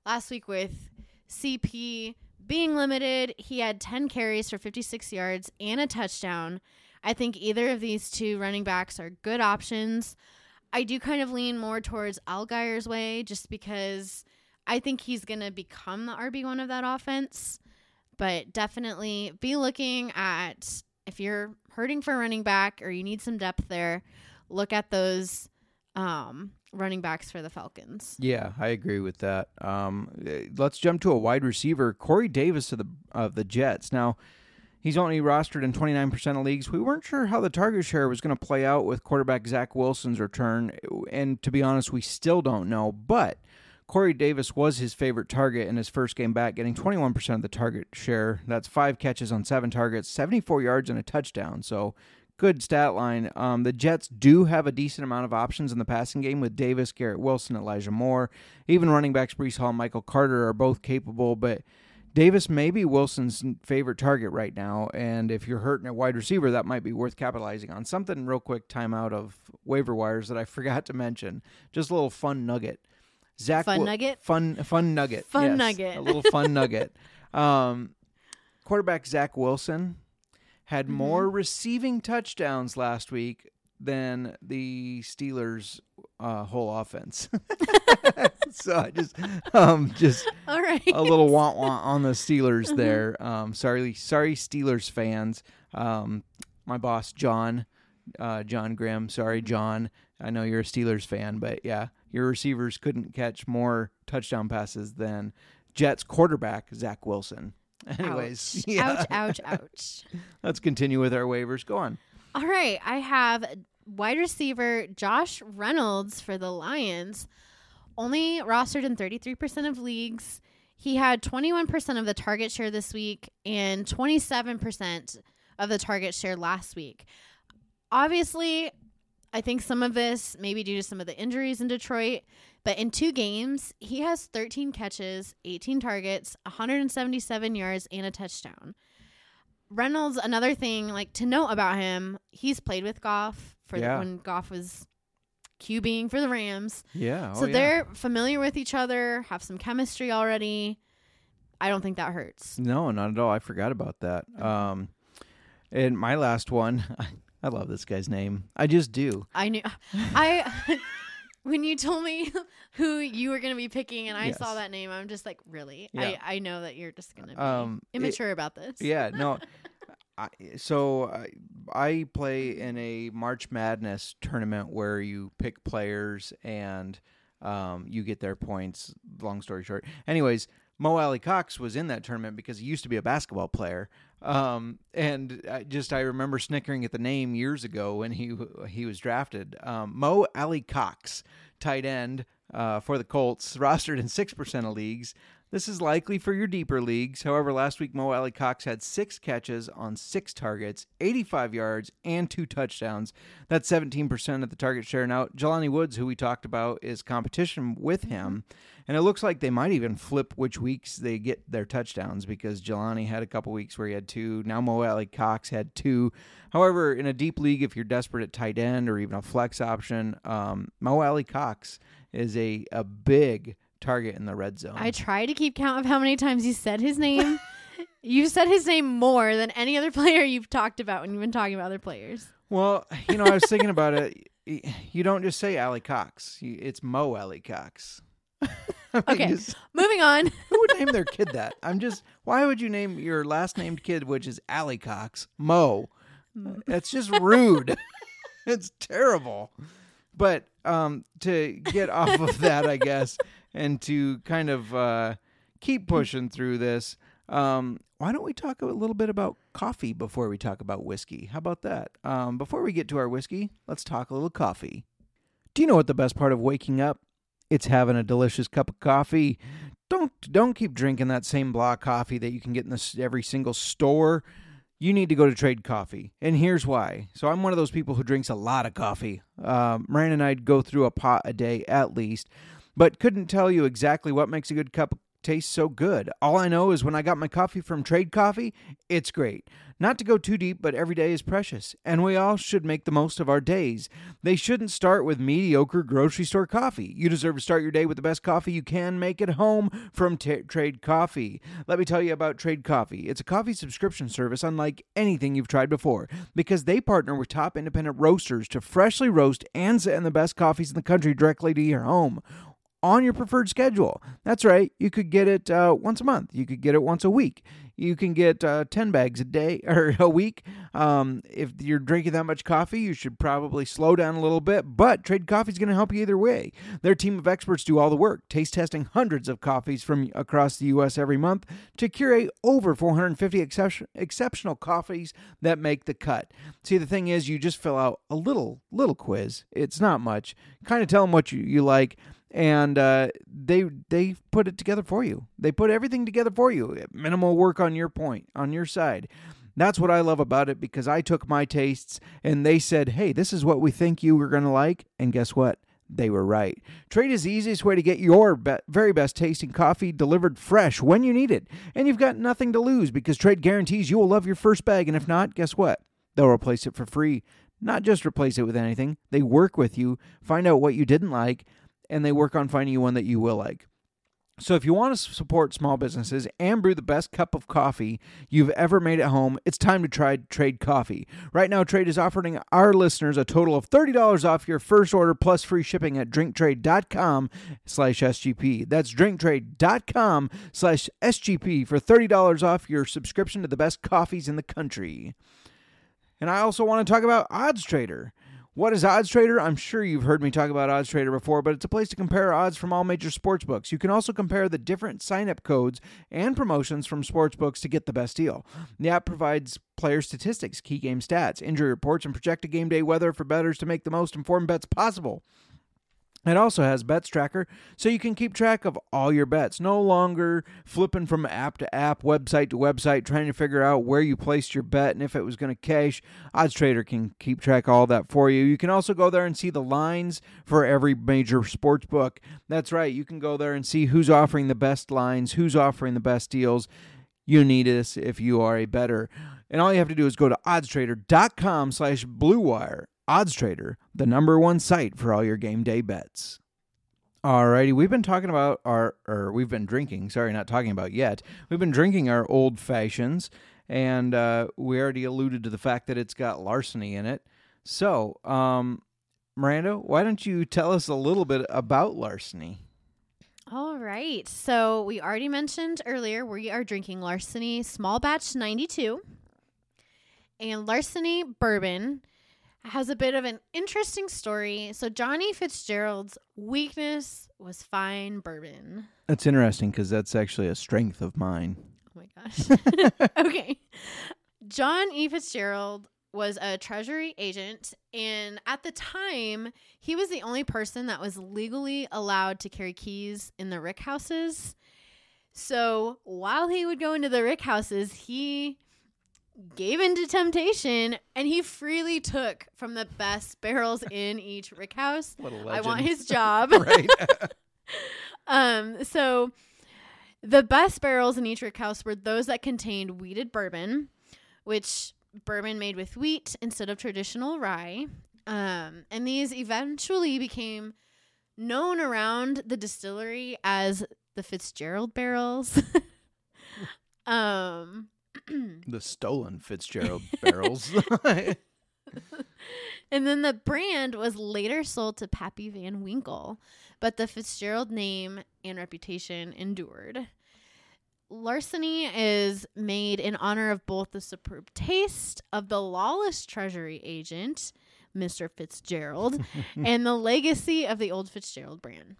Last week with CP being limited, he had 10 carries for 56 yards and a touchdown. I think either of these two running backs are good options. I do kind of lean more towards Allgeier's way just because I think he's going to become the RB1 of that offense. But definitely be looking at if you're hurting for running back or you need some depth there, look at those um, running backs for the Falcons. Yeah, I agree with that. Um, eh, let's jump to a wide receiver, Corey Davis of the of the Jets. Now, he's only rostered in 29% of leagues. We weren't sure how the target share was going to play out with quarterback Zach Wilson's return, and to be honest, we still don't know. But Corey Davis was his favorite target in his first game back, getting 21% of the target share. That's five catches on seven targets, 74 yards, and a touchdown. So good stat line. Um, the Jets do have a decent amount of options in the passing game with Davis, Garrett Wilson, Elijah Moore. Even running backs Breece Hall Michael Carter are both capable, but Davis may be Wilson's favorite target right now. And if you're hurting at wide receiver, that might be worth capitalizing on. Something real quick, time out of waiver wires that I forgot to mention. Just a little fun nugget. Zach Fun Wil- nugget? Fun fun nugget. Fun yes, nugget. A little fun nugget. Um, quarterback Zach Wilson had Mm-hmm. more receiving touchdowns last week than the Steelers' uh, whole offense. so I just um just All right. a little want want on the Steelers there. Um, sorry, sorry, Steelers fans. Um, my boss John, uh, John Grimm. Sorry, John. I know you're a Steelers fan, but yeah, your receivers couldn't catch more touchdown passes than Jets quarterback Zach Wilson. Anyways, ouch. yeah, ouch, ouch, ouch. let's continue with our waivers. Go on. All right, I have wide receiver Josh Reynolds for the Lions, only rostered in 33% of leagues. He had 21% of the target share this week and 27% of the target share last week. Obviously, I think some of this maybe due to some of the injuries in Detroit, but in two games, he has 13 catches, 18 targets, 177 yards, and a touchdown. Reynolds, another thing like to note about him, he's played with Goff for the- when Goff was QBing for the Rams. Yeah. so they're familiar with each other, have some chemistry already. I don't think that hurts. No, not at all. I forgot about that. Um, and my last one, I love this guy's name. I just do. I knew I when you told me who you were going to be picking and I saw that name, I'm just like, really? Yeah. I I know that you're just going to be Um, it- immature about this. Yeah, no. I, so I, I play in a March Madness tournament where you pick players and um, you get their points. Long story short, anyways, Mo Alie-Cox was in that tournament because he used to be a basketball player. Um, and I just I remember snickering at the name years ago when he he was drafted. Um, Mo Alie-Cox, tight end uh, for the Colts, rostered in six percent of leagues. This is likely for your deeper leagues. However, last week Mo Alie-Cox had six catches on six targets, 85 yards, and two touchdowns. That's 17% of the target share. Now, Jelani Woods, who we talked about, is competition with him. And it looks like they might even flip which weeks they get their touchdowns because Jelani had a couple weeks where he had two. Now Mo Alie-Cox had two. However, in a deep league, if you're desperate at tight end or even a flex option, um, Mo Alie-Cox is a, a big target in the red zone. I try to keep count of how many times you said his name. You've said his name more than any other player you've talked about when you've been talking about other players. Well, you know, I was thinking about it. You don't just say Alie-Cox. It's Mo Alie-Cox. I mean, Okay. just- Moving on. who would name their kid that? I'm just. Why would you name your last named kid, which is Alie-Cox, Mo? That's just rude. it's terrible. But um, to get off of that, I guess, and to kind of uh, keep pushing through this, um, why don't we talk a little bit about coffee before we talk about whiskey? How about that? Um, before we get to our whiskey, let's talk a little coffee. Do you know what the best part of waking up? It's having a delicious cup of coffee. Don't don't keep drinking that same block coffee that you can get in this every single store you need to go to Trade Coffee. And here's why. So I'm one of those people who drinks a lot of coffee. Um, Miranda and I'd go through a pot a day at least, but couldn't tell you exactly what makes a good cup taste so good. All I know is when I got my coffee from Trade Coffee, it's great. Not to go too deep, but every day is precious, and we all should make the most of our days. They shouldn't start with mediocre grocery store coffee. You deserve to start your day with the best coffee you can make at home from T- Trade Coffee. Let me tell you about Trade Coffee. It's a coffee subscription service unlike anything you've tried before because they partner with top independent roasters to freshly roast and send the best coffees in the country directly to your home on your preferred schedule. That's right. You could get it uh, once a month. You could get it once a week. You can get uh, 10 bags a day or a week. Um, if you're drinking that much coffee, you should probably slow down a little bit, but Trade Coffee is going to help you either way. Their team of experts do all the work, taste testing hundreds of coffees from across the U.S. every month to curate over 450 excep- exceptional coffees that make the cut. See, the thing is, you just fill out a little, little quiz. It's not much. Kind of tell them what you, you like and uh, they they put it together for you. They put everything together for you. Minimal work on your point, on your side. That's what I love about it because I took my tastes and they said, "Hey, this is what we think you were going to like." And guess what? They were right. Trade is the easiest way to get your be- very best tasting coffee delivered fresh when you need it. And you've got nothing to lose because Trade guarantees you will love your first bag. And if not, guess what? They'll replace it for free. Not just replace it with anything, they work with you, find out what you didn't like, and they work on finding you one that you will like. So if you want to support small businesses and brew the best cup of coffee you've ever made at home, it's time to try Trade Coffee. Right now, Trade is offering our listeners a total of $30 off your first order plus free shipping at drinktrade.com slash SGP. That's drinktrade.com slash SGP for $30 off your subscription to the best coffees in the country. And I also want to talk about Odds Trader. What is Odds Trader? I'm sure you've heard me talk about Odds Trader before, but it's a place to compare odds from all major sports books. You can also compare the different sign up codes and promotions from sports books to get the best deal. The app provides player statistics, key game stats, injury reports, and projected game day weather for bettors to make the most informed bets possible. It also has Bets Tracker, so you can keep track of all your bets. No longer flipping from app to app, website to website, trying to figure out where you placed your bet and if it was going to cash. Odds Trader can keep track all that for you. You can also go there and see the lines for every major sports book. That's right, you can go there and see who's offering the best lines, who's offering the best deals. You need this if you are a better. And all you have to do is go to oddstrader.com slash bluewire. OddsTrader, the number one site for all your game day bets. Alrighty, we've been talking about our, or we've been drinking, sorry, not talking about yet. We've been drinking our old fashions, and uh, we already alluded to the fact that it's got larceny in it. So, um, Miranda, why don't you tell us a little bit about larceny? All right. So we already mentioned earlier we are drinking Larceny Small Batch 92. And Larceny Bourbon has a bit of an interesting story. So Johnny Fitzgerald's weakness was fine bourbon. That's interesting because that's actually a strength of mine. Oh my gosh. okay. John E. Fitzgerald was a Treasury agent, and at the time, he was the only person that was legally allowed to carry keys in the rick houses. So while he would go into the rick houses, he gave into temptation and he freely took from the best barrels in each rick house. What a I want his job. right. Um, so the best barrels in each rick house were those that contained wheated bourbon, which bourbon made with wheat instead of traditional rye. Um, and these eventually became known around the distillery as the Fitzgerald barrels. um, the stolen Fitzgerald barrels. and then the brand was later sold to Pappy Van Winkle, but the Fitzgerald name and reputation endured. Larceny is made in honor of both the superb taste of the lawless treasury agent, Mr. Fitzgerald, and the legacy of the old Fitzgerald brand.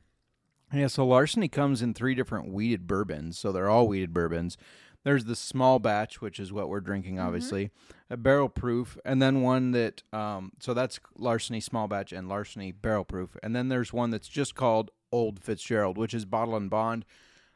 yeah, so larceny comes in three different wheated bourbons. So they're all wheated bourbons. There's the small batch, which is what we're drinking, obviously, a barrel proof, and then one that, um, so that's larceny small batch and larceny barrel proof. And then there's one that's just called Old Fitzgerald, which is bottle and bond.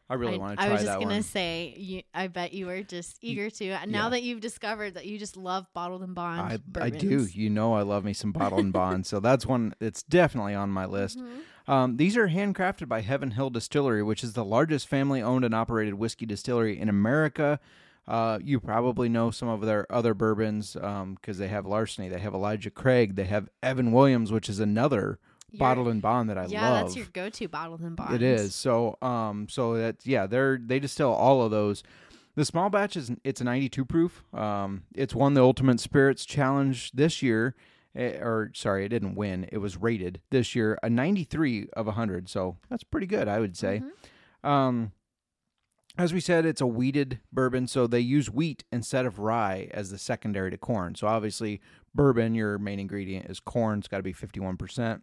I really I, want to try that I was just gonna one. say, you, I bet you were just eager to. And Now yeah. that you've discovered that you just love bottled and bond, I, I do. You know, I love me some bottle and bond. So that's one that's definitely on my list. Mm-hmm. Um, these are handcrafted by Heaven Hill Distillery, which is the largest family owned and operated whiskey distillery in America. Uh, you probably know some of their other bourbons because they have Larceny, they have Elijah Craig, they have Evan Williams, which is another Your- bottle and bond that I yeah, love. Yeah, that's your go-to bottled and bond. It is. So um so that yeah, they're they distill all of those. The small batch is it's a 92 proof. Um it's won the Ultimate Spirits Challenge this year. Eh, or sorry, it didn't win. It was rated this year a 93 of 100. So that's pretty good, I would say. Um as we said, it's a wheated bourbon, so they use wheat instead of rye as the secondary to corn. So obviously, bourbon, your main ingredient is corn. It's got to be 51%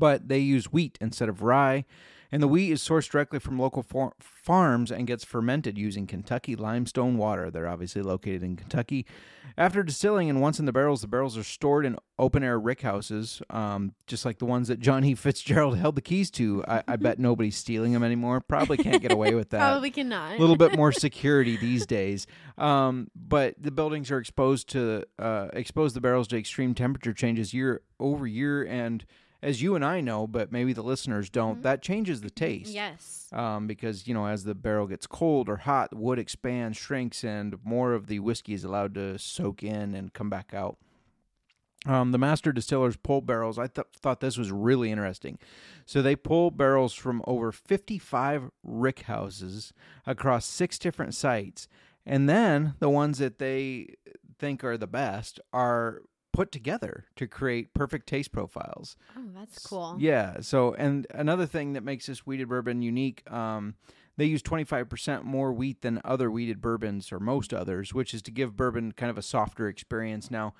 but they use wheat instead of rye. And the wheat is sourced directly from local far- farms and gets fermented using Kentucky limestone water. They're obviously located in Kentucky. After distilling and once in the barrels, the barrels are stored in open air rickhouses, um, just like the ones that John E. Fitzgerald held the keys to. I, I bet nobody's stealing them anymore. Probably can't get away with that Probably cannot. a little bit more security these days. Um, but the buildings are exposed to uh, expose the barrels to extreme temperature changes year over year, and as you and I know, but maybe the listeners don't, that changes the taste. yes. Um, because you know, as the barrel gets cold or hot, the wood expands, shrinks, and more of the whiskey is allowed to soak in and come back out. Um, the master distillers pull barrels. I th- thought this was really interesting. So they pull barrels from over 55 rick houses across six different sites. And then the ones that they think are the best are put together to create perfect taste profiles. Oh, that's cool. Yeah. So, and another thing that makes this wheated bourbon unique, um, they use 25% more wheat than other wheated bourbons or most others, which is to give bourbon kind of a softer experience. Now,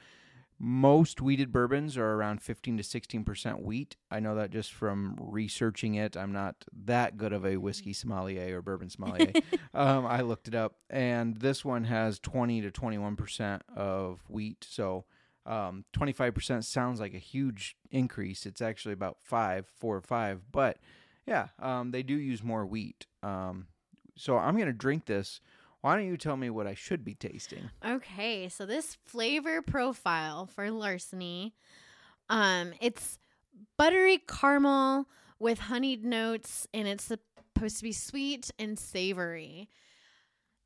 most wheated bourbons are around 15 to 16% wheat. I know that just from researching it. I'm not that good of a whiskey sommelier or bourbon sommelier. um, I looked it up, and this one has 20 to 21% of wheat. So, um, 25% sounds like a huge increase. It's actually about five, four or five, but yeah, um, they do use more wheat. Um, so I'm going to drink this. Why don't you tell me what I should be tasting? Okay, so this flavor profile for larceny, um, it's buttery caramel with honeyed notes, and it's supposed to be sweet and savory.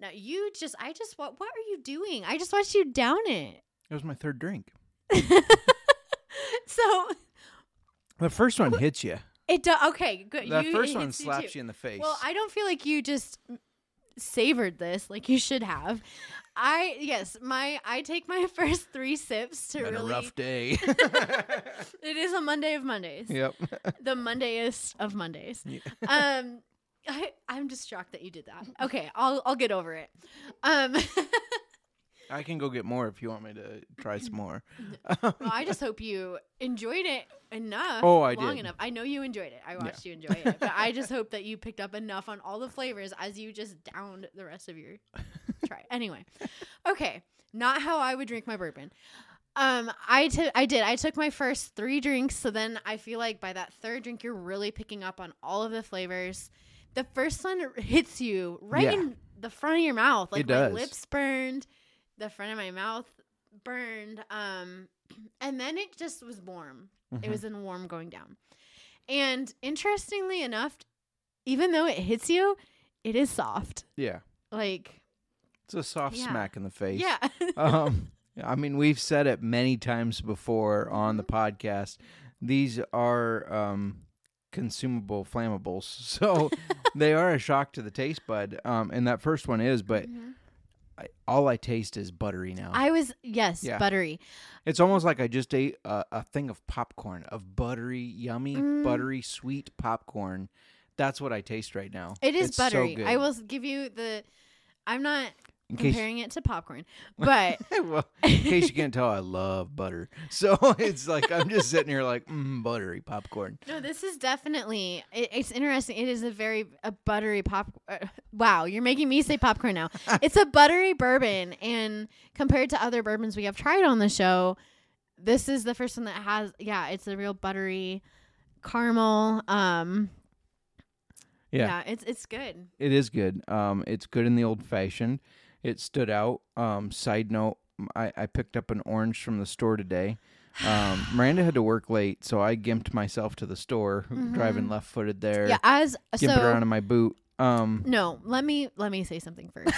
Now you just, I just, what, what are you doing? I just watched you down it. It was my third drink. so The first one hits you. it does. Okay, good. The you, first it one hits slaps too. you in the face. Well, I don't feel like you just savored this like you should have. I yes, my I take my first three sips to Had really. a rough day. It is a Monday of Mondays. yep. The Mondayest of Mondays. Um, I I'm just shocked that you did that. Okay, I'll I'll get over it. Um. I can go get more if you want me to try some more. Well, I just hope you enjoyed it enough. Oh, I long did. enough. I know you enjoyed it. I watched you enjoy it, but I just hope that you picked up enough on all the flavors as you just downed the rest of your try. Anyway, okay, not how I would drink my bourbon. Um, I took I did. I took my first three drinks, so then I feel like by that third drink, you're really picking up on all of the flavors. The first one hits you right Yeah. in the front of your mouth, like my lips burned, the front of my mouth burned, um, and then it just was warm. Mm-hmm. It was in warm going down. And interestingly enough, even though it hits you, it is soft. Yeah, Like, it's a soft Yeah. smack in the face. yeah. um, I mean, we've said it many times before on the Mm-hmm. podcast. These are um, consumable flammables, so they are a shock to the taste bud. Um, and that first one is, but I, all I taste is buttery now. I was, yes, Yeah. buttery. it's almost like I just ate a, a thing of popcorn, of buttery, yummy, Mm. buttery, sweet popcorn. That's what I taste right now. It is It's so buttery. good. I will give you the, I'm not In comparing it to popcorn, but well, in case you can't tell, I love butter. So it's like I'm just sitting here like mm, buttery popcorn. No, this is definitely. It, it's interesting. It is a very a buttery pop. Uh, wow, you're making me say popcorn now. it's a buttery bourbon, and compared to other bourbons we have tried on the show, this is the first one that has. Yeah, it's a real buttery caramel. Um, Yeah. yeah, it's it's good. It is good. Um, it's good in the old fashioned. It stood out. Um, side note, I, I picked up an orange from the store today. Um, Miranda had to work late, so I gimped myself to the store, driving left footed there. Mm-hmm. Yeah, as Gimp it around in my boot. Um, No, let me let me say something first.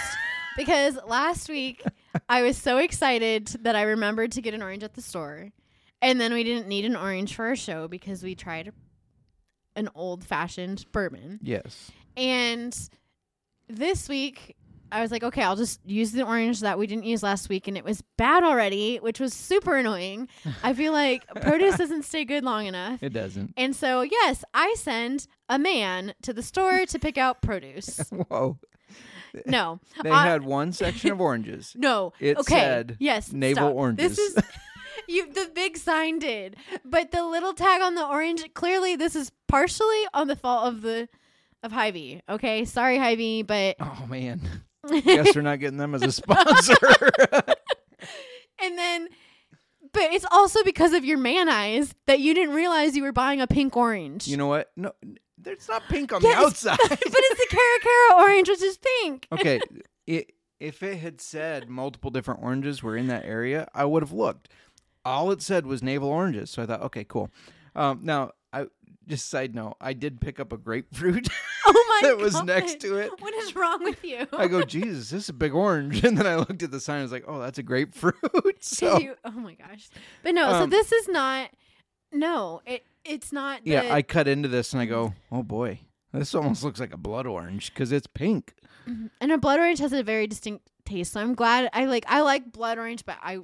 because last week I was so excited that I remembered to get an orange at the store. And then we didn't need an orange for our show because we tried an old fashioned bourbon. yes. And this week I was like, okay, I'll just use the orange that we didn't use last week and it was bad already, which was super annoying. I feel like produce doesn't stay good long enough. It doesn't. And so, yes, I send a man to the store to pick out produce. Whoa. No. They I- had one section of oranges. No. It okay. said yes. navel stop. oranges. This is you the big sign did. But the little tag on the orange, clearly this is partially on the fault of the of Hy-Vee. Okay. Sorry, Hy-Vee, but Oh man. Guess we're not getting them as a sponsor. and then but it's also because of your man eyes that you didn't realize you were buying a pink orange. you know what? No, it's not pink on Yes, the outside. but it's the Cara Cara orange, which is pink. okay, it, if it had said multiple different oranges were in that area, I would have looked. All it said was navel oranges, so I thought, okay, cool. Um, now, just side note, I did pick up a grapefruit Oh my that was God. next to it. What is wrong with you? I go, Jesus, this is a big orange, and then I looked at the sign. I was like, oh, that's a grapefruit. so you, oh my gosh. But no, so Um, this is not no, it it's not the, yeah, I cut into this and I go, oh boy, this almost looks like a blood orange because it's pink. and a blood orange has a very distinct taste. So I'm glad I like I like blood orange, but I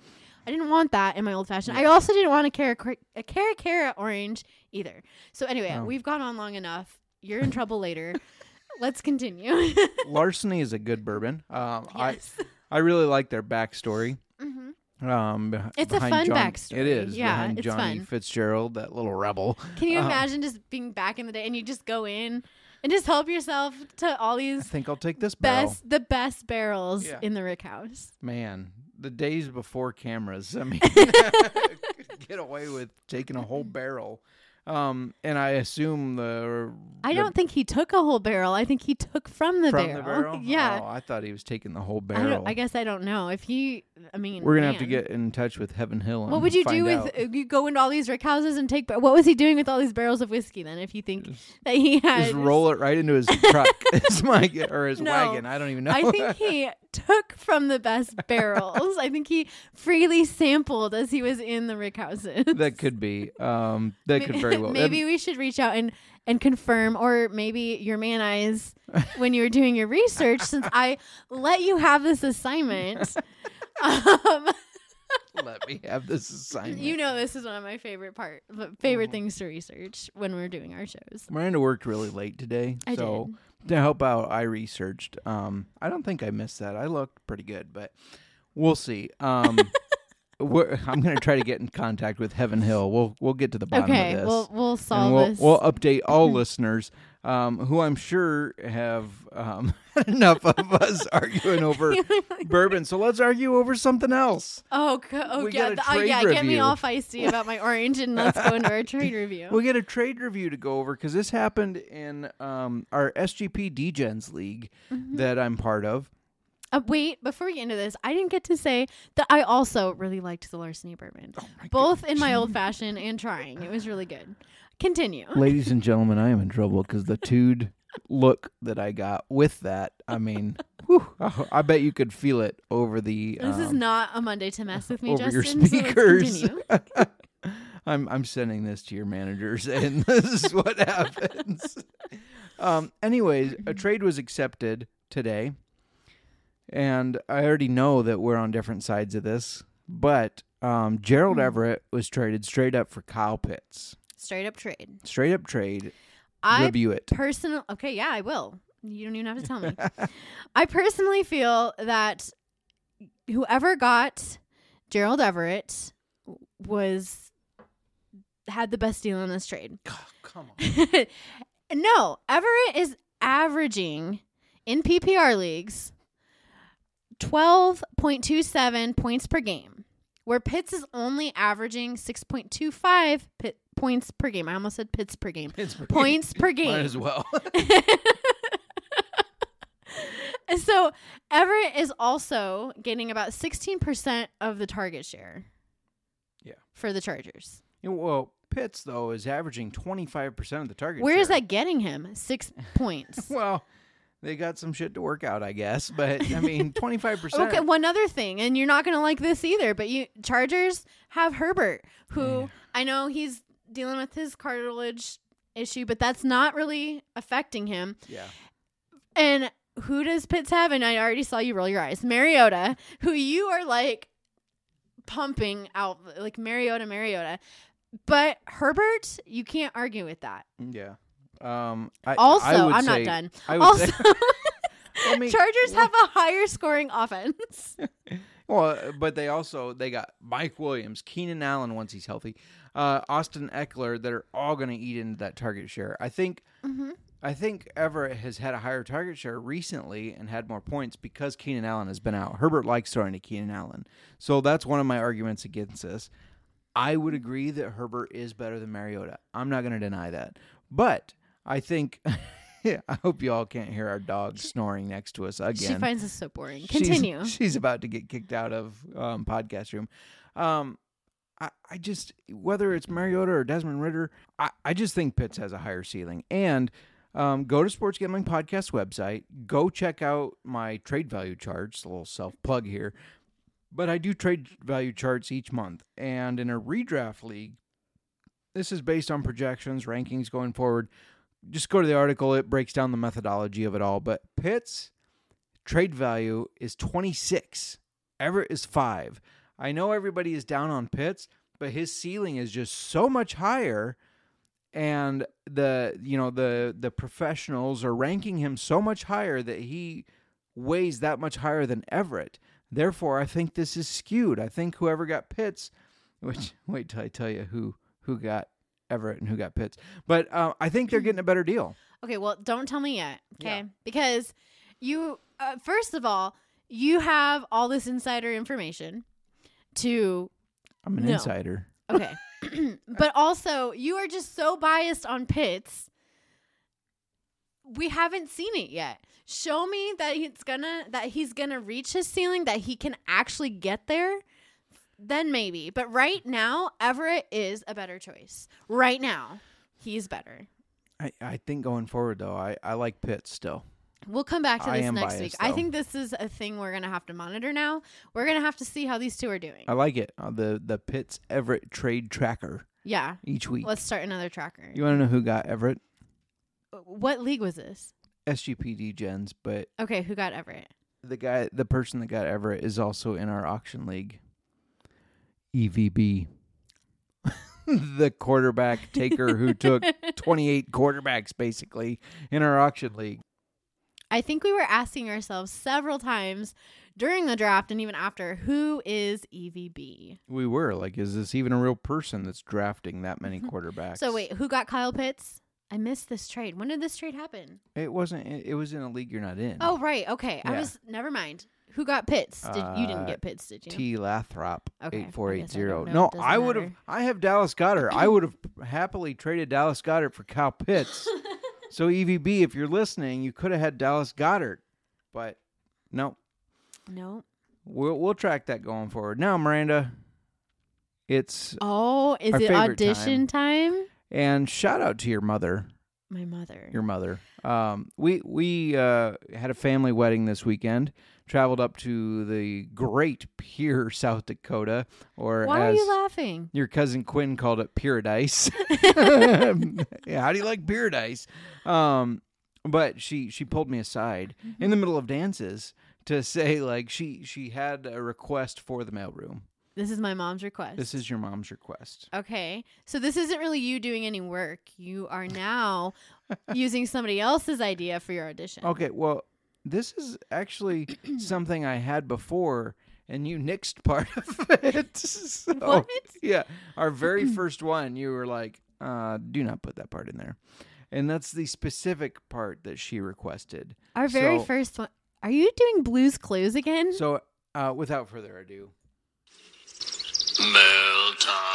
I didn't want that in my old fashioned. I also didn't want a cara a cara cara orange either. So anyway, Oh. we've gone on long enough. You're in trouble later. Let's continue. Larceny is a good bourbon. Um, yes. I I really like their backstory. Mhm. Um, beh- It's a behind fun John- backstory. It is. Yeah, behind it's Johnny fun. Fitzgerald, that little rebel. Can you Um, imagine just being back in the day and you just go in and just help yourself to all these I these think I'll take this barrel. best the best barrels Yeah. in the Rick House. Man, the days before cameras. I mean, get away with taking a whole barrel. Um, and I assume the I the- don't think he took a whole barrel. I think he took from the from barrel. the barrel. yeah. Oh, I thought he was taking the whole I, barrel. don't, I guess I don't know if he. I mean, We're gonna have to get in touch with Heaven Hill. What would you do with uh, you go into all these Rick houses and take? What was he doing with all these barrels of whiskey then? If you think that he had, Just roll it right into his truck, his my, or his No. wagon. I don't even know. I think he took from the best barrels. I think he freely sampled as he was in the Rick houses. that could be. Um, that could very well. maybe we should reach out and and confirm, or maybe your man eyes when you were doing your research, since I let you have this assignment. um, let me have this assignment. you know, this is one of my favorite part, favorite things to research when we're doing our shows. Miranda worked really late today, I so did. to help out, I researched. Um, I don't think I missed that. I looked pretty good, but We'll see. Um, we're, I'm going to try to get in contact with Heaven Hill. We'll we'll get to the bottom Okay, of this. we'll we'll solve we'll, this. we'll update all listeners um, who I'm sure have um, enough of us arguing over bourbon. So let's argue over something else. oh, co- oh we yeah, got a th- oh, trade yeah. Get me review. all feisty about my orange, and let's go into our trade review. We'll get a trade review to go over because this happened in um, our SGP DGens League Mm-hmm. that I'm part of. Uh, wait, before we get into this, I didn't get to say that I also really liked the larceny bourbon, Oh both in my old fashioned and trying. It was really good. Continue. Ladies and gentlemen, I am in trouble because the tude look that I got with that, I mean, whew, I, bet you could feel it over the. This is um, not a Monday to mess with me, over your Justin. so let's speakers. continue. I'm I'm sending this to your managers, and this is what happens. um. Anyways, a trade was accepted today, and I already know that we're on different sides of this. But um, Gerald Hmm. Everett was traded straight up for Kyle Pitts. Straight up trade. Straight up trade. I Review it. personal. Okay, yeah, I will. You don't even have to tell me. I personally feel that whoever got Gerald Everett was had the best deal in this trade. Come on. no, Everett is averaging in PPR leagues 12.27 points per game, where Pitts is only averaging 6.25 pit points per game. I almost said Pitts per game. Pittsburgh. Points per game. Might as well. And so Everett is also getting about 16% of the target share. Yeah. For the Chargers. Yeah, well, Pitts though is averaging 25 percent of the target. Where is share. that getting him? Six points. Well, they got some shit to work out, I guess. But I mean, 25 percent. Okay, one other thing, and you're not going to like this either, but you Chargers have Herbert, who I know he's dealing with his cartilage issue, but that's not really affecting him. Yeah. And who does Pitts have? And I already saw you roll your eyes. Mariota, who you are like pumping out like Mariota, Mariota. But Herbert, you can't argue with that. Yeah. Um. I, Also, I would I'm not done. Also, say, I mean, Chargers have a higher scoring offense. well, but they also they got Mike Williams, Keenan Allen once he's healthy, uh, Austin Ekeler that are all going to eat into that target share. I think. Mm-hmm. I think Everett has had a higher target share recently and had more points because Keenan Allen has been out. Herbert likes throwing to Keenan Allen. So that's one of my arguments against this. I would agree that Herbert is better than Mariota. I'm not going to deny that. But I think, I hope you all can't hear our dog snoring next to us again. She finds this so boring. She's- Continue. She's, about to get kicked out of um, podcast room. Um, I, I just whether it's Mariota or Desmond Ridder, I, I just think Pitts has a higher ceiling. And um, go to Sports Gambling Podcast website. Go check out my trade value charts. A little self plug here, but I do trade value charts each month. And in a redraft league, this is based on projections, rankings going forward. Just go to the article; it breaks down the methodology of it all. But Pitts trade value is 26. Everett is 5. I know everybody is down on Pitts, but his ceiling is just so much higher and the you know the the professionals are ranking him so much higher that he weighs that much higher than Everett. Therefore, I think this is skewed. I think whoever got Pitts, which wait till I tell you who who got Everett and who got Pitts, but uh, I think they're getting a better deal. Okay, well, don't tell me yet, okay? Yeah. Because you, uh, first of all, you have all this insider information to, I'm an No. insider. okay. but also, you are just so biased on Pitts. We haven't seen it yet. Show me that he's gonna that he's gonna reach his ceiling, that he can actually get there. Then maybe. But right now, Everett is a better choice. Right now, he's better. I, I think going forward though, I, I like Pitts still. We'll come back to I this next biased, week. I think this is a thing we're gonna have to monitor now. We're gonna have to see how these two are doing. I like it. Uh, the the Pitts Everett trade tracker yeah. each week. Let's start another tracker. you want to know who got Everett? what league was this? SGPD gens, but Okay, who got Everett? the guy, the person that got Everett is also in our auction league. EVB, the quarterback taker who took 28 quarterbacks basically in our auction league. I think we were asking ourselves several times during the draft and even after, who is EVB? We were like, is this even a real person that's drafting that many mm-hmm. quarterbacks? So wait, who got Kyle Pitts? I missed this trade. When did this trade happen? it wasn't. It it was in a league you're not in. Oh, right. Okay. I was never mind. Who got Pitts? Did you didn't Uh, get Pitts, did you? T Lathrop Okay, I eight four eight guess I zero. don't know. No, It doesn't I would have. matter. I have Dallas Goedert. I would have happily traded Dallas Goedert for Kyle Pitts. so EVB, if you're listening, you could have had Dallas Goedert, but no, no. we'll we'll track that going forward. Now, Miranda, it's Oh, is Our it favorite audition time? and shout out to your mother. My mother. your mother. Um, we we uh, had a family wedding this weekend. Traveled up to the great Pierre, South Dakota, or Why are you laughing? your cousin Quinn called it Paradise. yeah, how do you like Paradise? Um, but she she pulled me aside in the middle of dances to say like she she had a request for the mailroom. This is my mom's request. This is your mom's request. Okay. So this isn't really you doing any work. You are now using somebody else's idea for your audition. Okay, well, this is actually something I had before, and you nixed part of it. So, What? Yeah, our very first one, you were like, uh, "Do not put that part in there," and that's the specific part that she requested. Our very So- first one. Are you doing Blues Clues again? So, uh, without further ado, Mail time.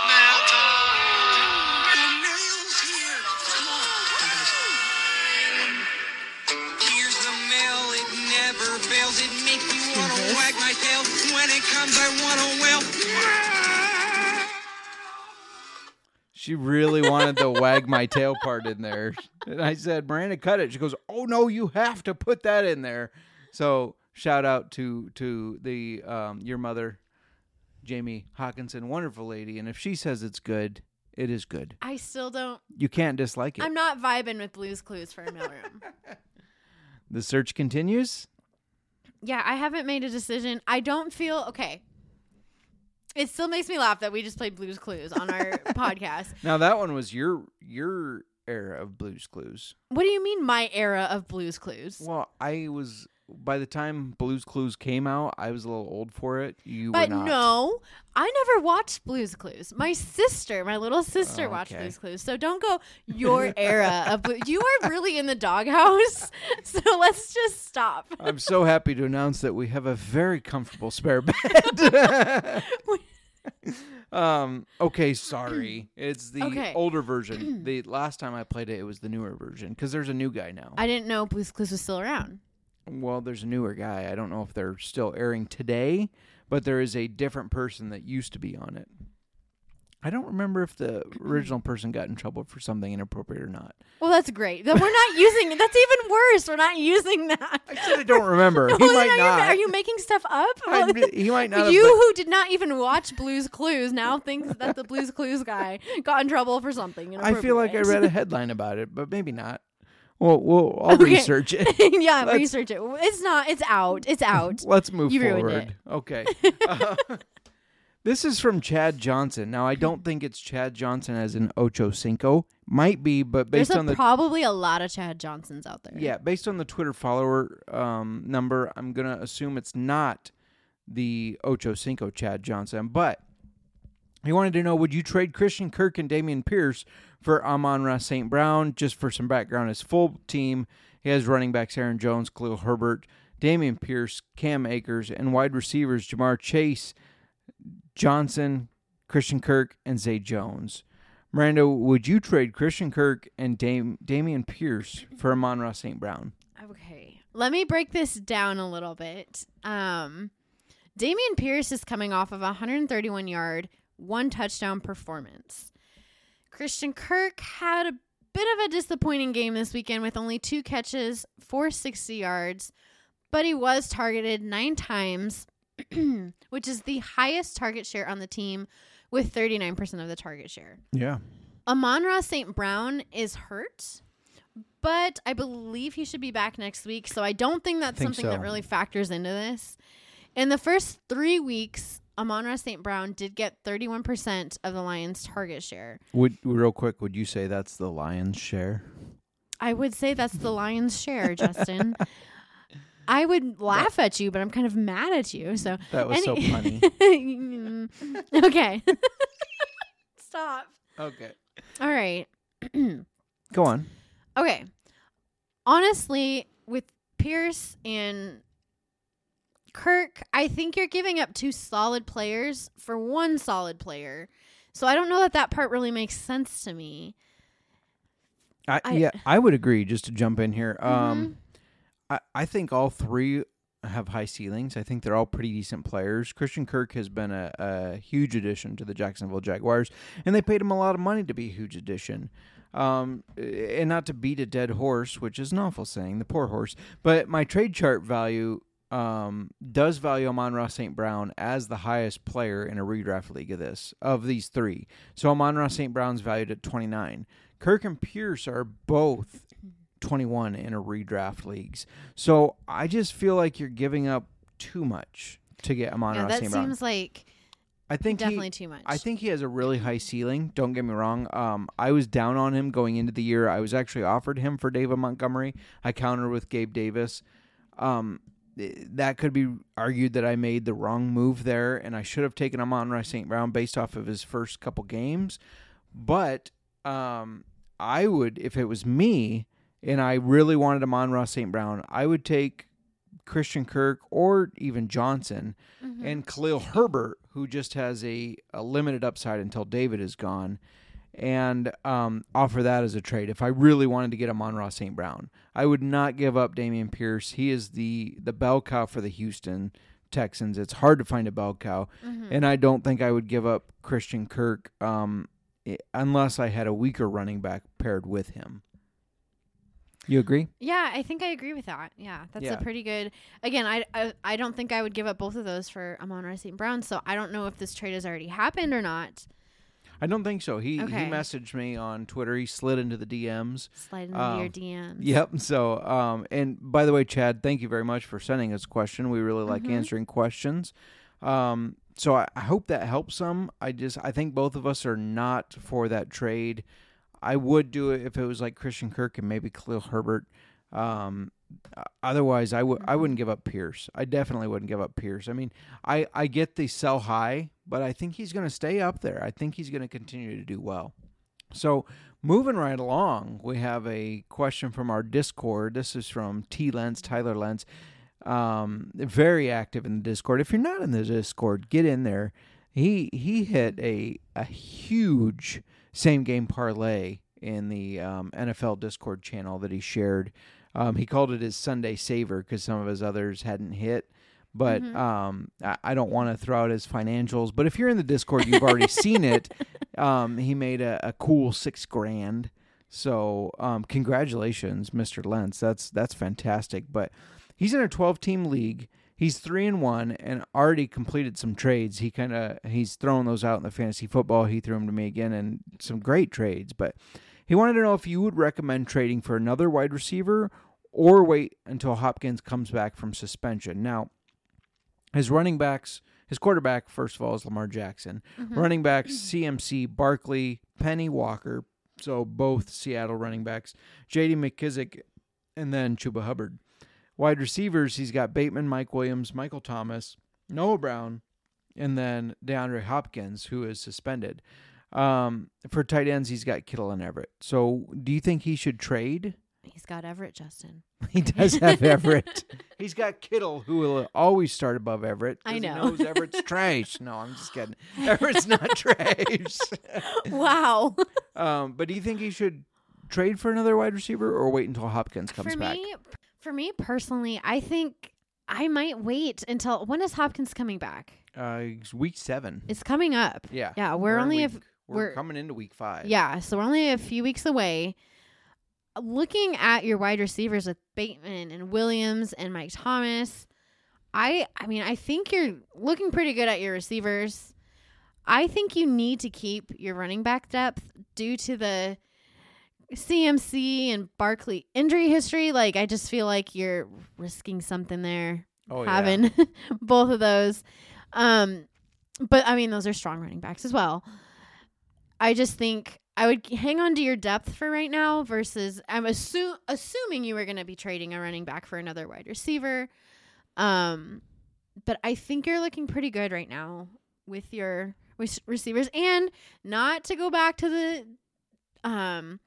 Wag my tail. When it comes, I wanna wail. she really wanted the wag my tail part in there, and I said, "Miranda, cut it." She goes, "Oh no, you have to put that in there." So, shout out to to the um, your mother, Jamie Hawkinson, wonderful lady, and if she says it's good, it is good. I still don't. You can't dislike it. I'm not vibing with Blues Clues for a mailroom. the search continues. Yeah, I haven't made a decision. I don't feel okay. It still makes me laugh that we just played Blues Clues on our podcast. Now that one was your your era of Blues Clues. What do you mean, my era of Blues Clues? Well, I was by the time Blues Clues came out, I was a little old for it. You But were not. no, I never watched Blues Clues. My sister, my little sister, watched Okay. Blues Clues. So don't go your era of Blues. You are really in the doghouse. So let's just stop. I'm so happy to announce that we have a very comfortable spare bed. um. Okay. Sorry. It's the Okay. older version. the last time I played it, it was the newer version because there's a new guy now. I didn't know Blues Clues was still around. Well, there's a newer guy. I don't know if they're still airing today, but there is a different person that used to be on it. I don't remember if the original person got in trouble for something inappropriate or not. Well, that's great. Then we're not using it. That's even worse. We're not using that. I said I don't remember. he Well, might are, you, not. are you making stuff up? I'm- he might not. have, you but- who did not even watch Blues Clues now thinks that the Blues Clues guy got in trouble for something. I feel like I read a headline about it, but maybe not. Well, we'll I'll Okay. research it. yeah, Let's- research it. It's not. It's out. It's out. Let's move You forward. Okay. Uh, this is from Chad Johnson. Now, I don't think it's Chad Johnson as in Ocho Cinco. Might be, but There's based a, on the probably a lot of Chad Johnsons out there. yeah, based on the Twitter follower um, number, I'm gonna assume it's not the Ocho Cinco Chad Johnson. But he wanted to know: Would you trade Christian Kirk and Dameon Pierce for Amon Ra St. Brown? Just for some background, his full team he has running backs Aaron Jones, Khalil Herbert, Dameon Pierce, Cam Akers, and wide receivers Ja'Marr Chase, Johnson, Christian Kirk, and Zay Jones. Miranda, would you trade Christian Kirk and Dam- Dameon Pierce for Amon Ra St. Brown? Okay. Let me break this down a little bit. Um, Dameon Pierce is coming off of a 131 yard, one touchdown performance. Christian Kirk had a bit of a disappointing game this weekend with only two catches for 60 yards, but he was targeted nine times, which is the highest target share on the team with 39% of the target share. Yeah. Amon Ross St. Brown is hurt, but I believe he should be back next week. So I don't think that's Think something so. that really factors into this. In the first three weeks, Amon Ross St. Brown did get 31% of the Lions' target share. Would real quick, would you say that's the lion's share? I would say that's the Lions' share, Justin. I would laugh at you, but I'm kind of mad at you. So That was so funny. okay. Stop. Okay. All right. Go on. Okay. Honestly, with Pierce and Kirk, I think you're giving up two solid players for one solid player. So I don't know that that part really makes sense to me. I, I- yeah, I would agree. Just to jump in here, um, Mhm. I, I think all three have high ceilings. I think they're all pretty decent players. Christian Kirk has been a, a huge addition to the Jacksonville Jaguars, and they paid him a lot of money to be a huge addition. Um, and not to beat a dead horse, which is an awful saying, the poor horse. But my trade chart value um, does value Amon Ross St. Brown as the highest player in a redraft league of this of these three. So Amon Ross St. Brown's valued at 29. Kirk and Pierce are both 21 in a redraft leagues. So I just feel like you're giving up too much to get Amon yeah, Ross that St. Brown. seems like I think definitely he, too much. I think he has a really high ceiling. Don't get me wrong. Um, I was down on him going into the year. I was actually offered him for David Montgomery. I countered with Gabe Davis. Um, that could be argued that I made the wrong move there, and I should have taken him on Rice St. Brown based off of his first couple games. But um, I would, if it was me, and I really wanted on Ross St. Brown, I would take Christian Kirk or even Johnson Mm-hmm. and Khalil Herbert, who just has a, a limited upside until David is gone, and um, offer that as a trade. If I really wanted to get him on Ross St. Brown, I would not give up Dameon Pierce. He is the the bell cow for the Houston Texans. It's hard to find a bell cow, Mm-hmm. and I don't think I would give up Christian Kirk um, unless I had a weaker running back paired with him. You agree? Yeah, I think I agree with that. Yeah, that's Yeah. a pretty good. Again, I, I I don't think I would give up both of those for Amon Ra St. Brown. So I don't know if this trade has already happened or not. I don't think so. He Okay. he messaged me on Twitter. He slid into the DMs. Slide into Um, your DMs. Yep. So, um, and by the way, Chad, thank you very much for sending us a question. We really like Mhm. answering questions. Um, so I, I hope that helps some. I just I think both of us are not for that trade. I would do it if it was like Christian Kirk and maybe Khalil Herbert. Um, otherwise, I would I wouldn't give up Pierce. I definitely wouldn't give up Pierce. I mean, I I get the sell high, but I think he's going to stay up there. I think he's going to continue to do well. So moving right along, we have a question from our Discord. This is from T Lens, Tyler Lens. Um, very active in the Discord. If you're not in the Discord, get in there. He he hit a a huge same game parlay in the um, NFL Discord channel that he shared. Um, he called it his Sunday saver because some of his others hadn't hit. But um, I, I don't want to throw out his financials. But if you're in the Discord, you've already seen it. Um, he made a, a cool six grand. So um, congratulations, Mr. Lentz. That's that's fantastic. But he's in a 12 team league. He's three and one and already completed some trades. He kind of he's throwing those out in the fantasy football. He threw them to me again and some great trades. But he wanted to know if you would recommend trading for another wide receiver or wait until Hopkins comes back from suspension. Now, his running backs, his quarterback, first of all, is Lamar Jackson. Running backs, CMC, Barkley, Penny Walker, so both Seattle running backs, J.D. McKissic, and then Chuba Hubbard. Wide receivers, he's got Bateman, Mike Williams, Michael Thomas, Noah Brown, and then DeAndre Hopkins, who is suspended. Um, for tight ends, he's got Kittle and Everett. So, do you think he should trade? He's got Everett, Justin. He does have Everett. He's got Kittle, who will always start above Everett. I know. He knows Everett's trash. No, I'm just kidding. Everett's not trash. wow. um, but do you think he should trade for another wide receiver or wait until Hopkins comes for back? me, for me personally, I think I might wait until when is Hopkins coming back? Uh, it's week seven. It's coming up. yeah. Yeah, we're, in only week, if we're, we're- coming into week five. Yeah, so we're only a few weeks away. Looking at your wide receivers with Bateman and Williams and Mike Thomas, I I mean, I think you're looking pretty good at your receivers. I think you need to keep your running back depth due to the CMC and Barkley injury history. Like I just feel like you're risking something there Oh, yeah. having both of those. Um, but I mean, those are strong running backs as well. I just think I would hang on to your depth for right now versus I'm assu- assuming you were going to be trading a running back for another wide receiver. Um, but I think you're looking pretty good right now with your rec- receivers and not to go back to the um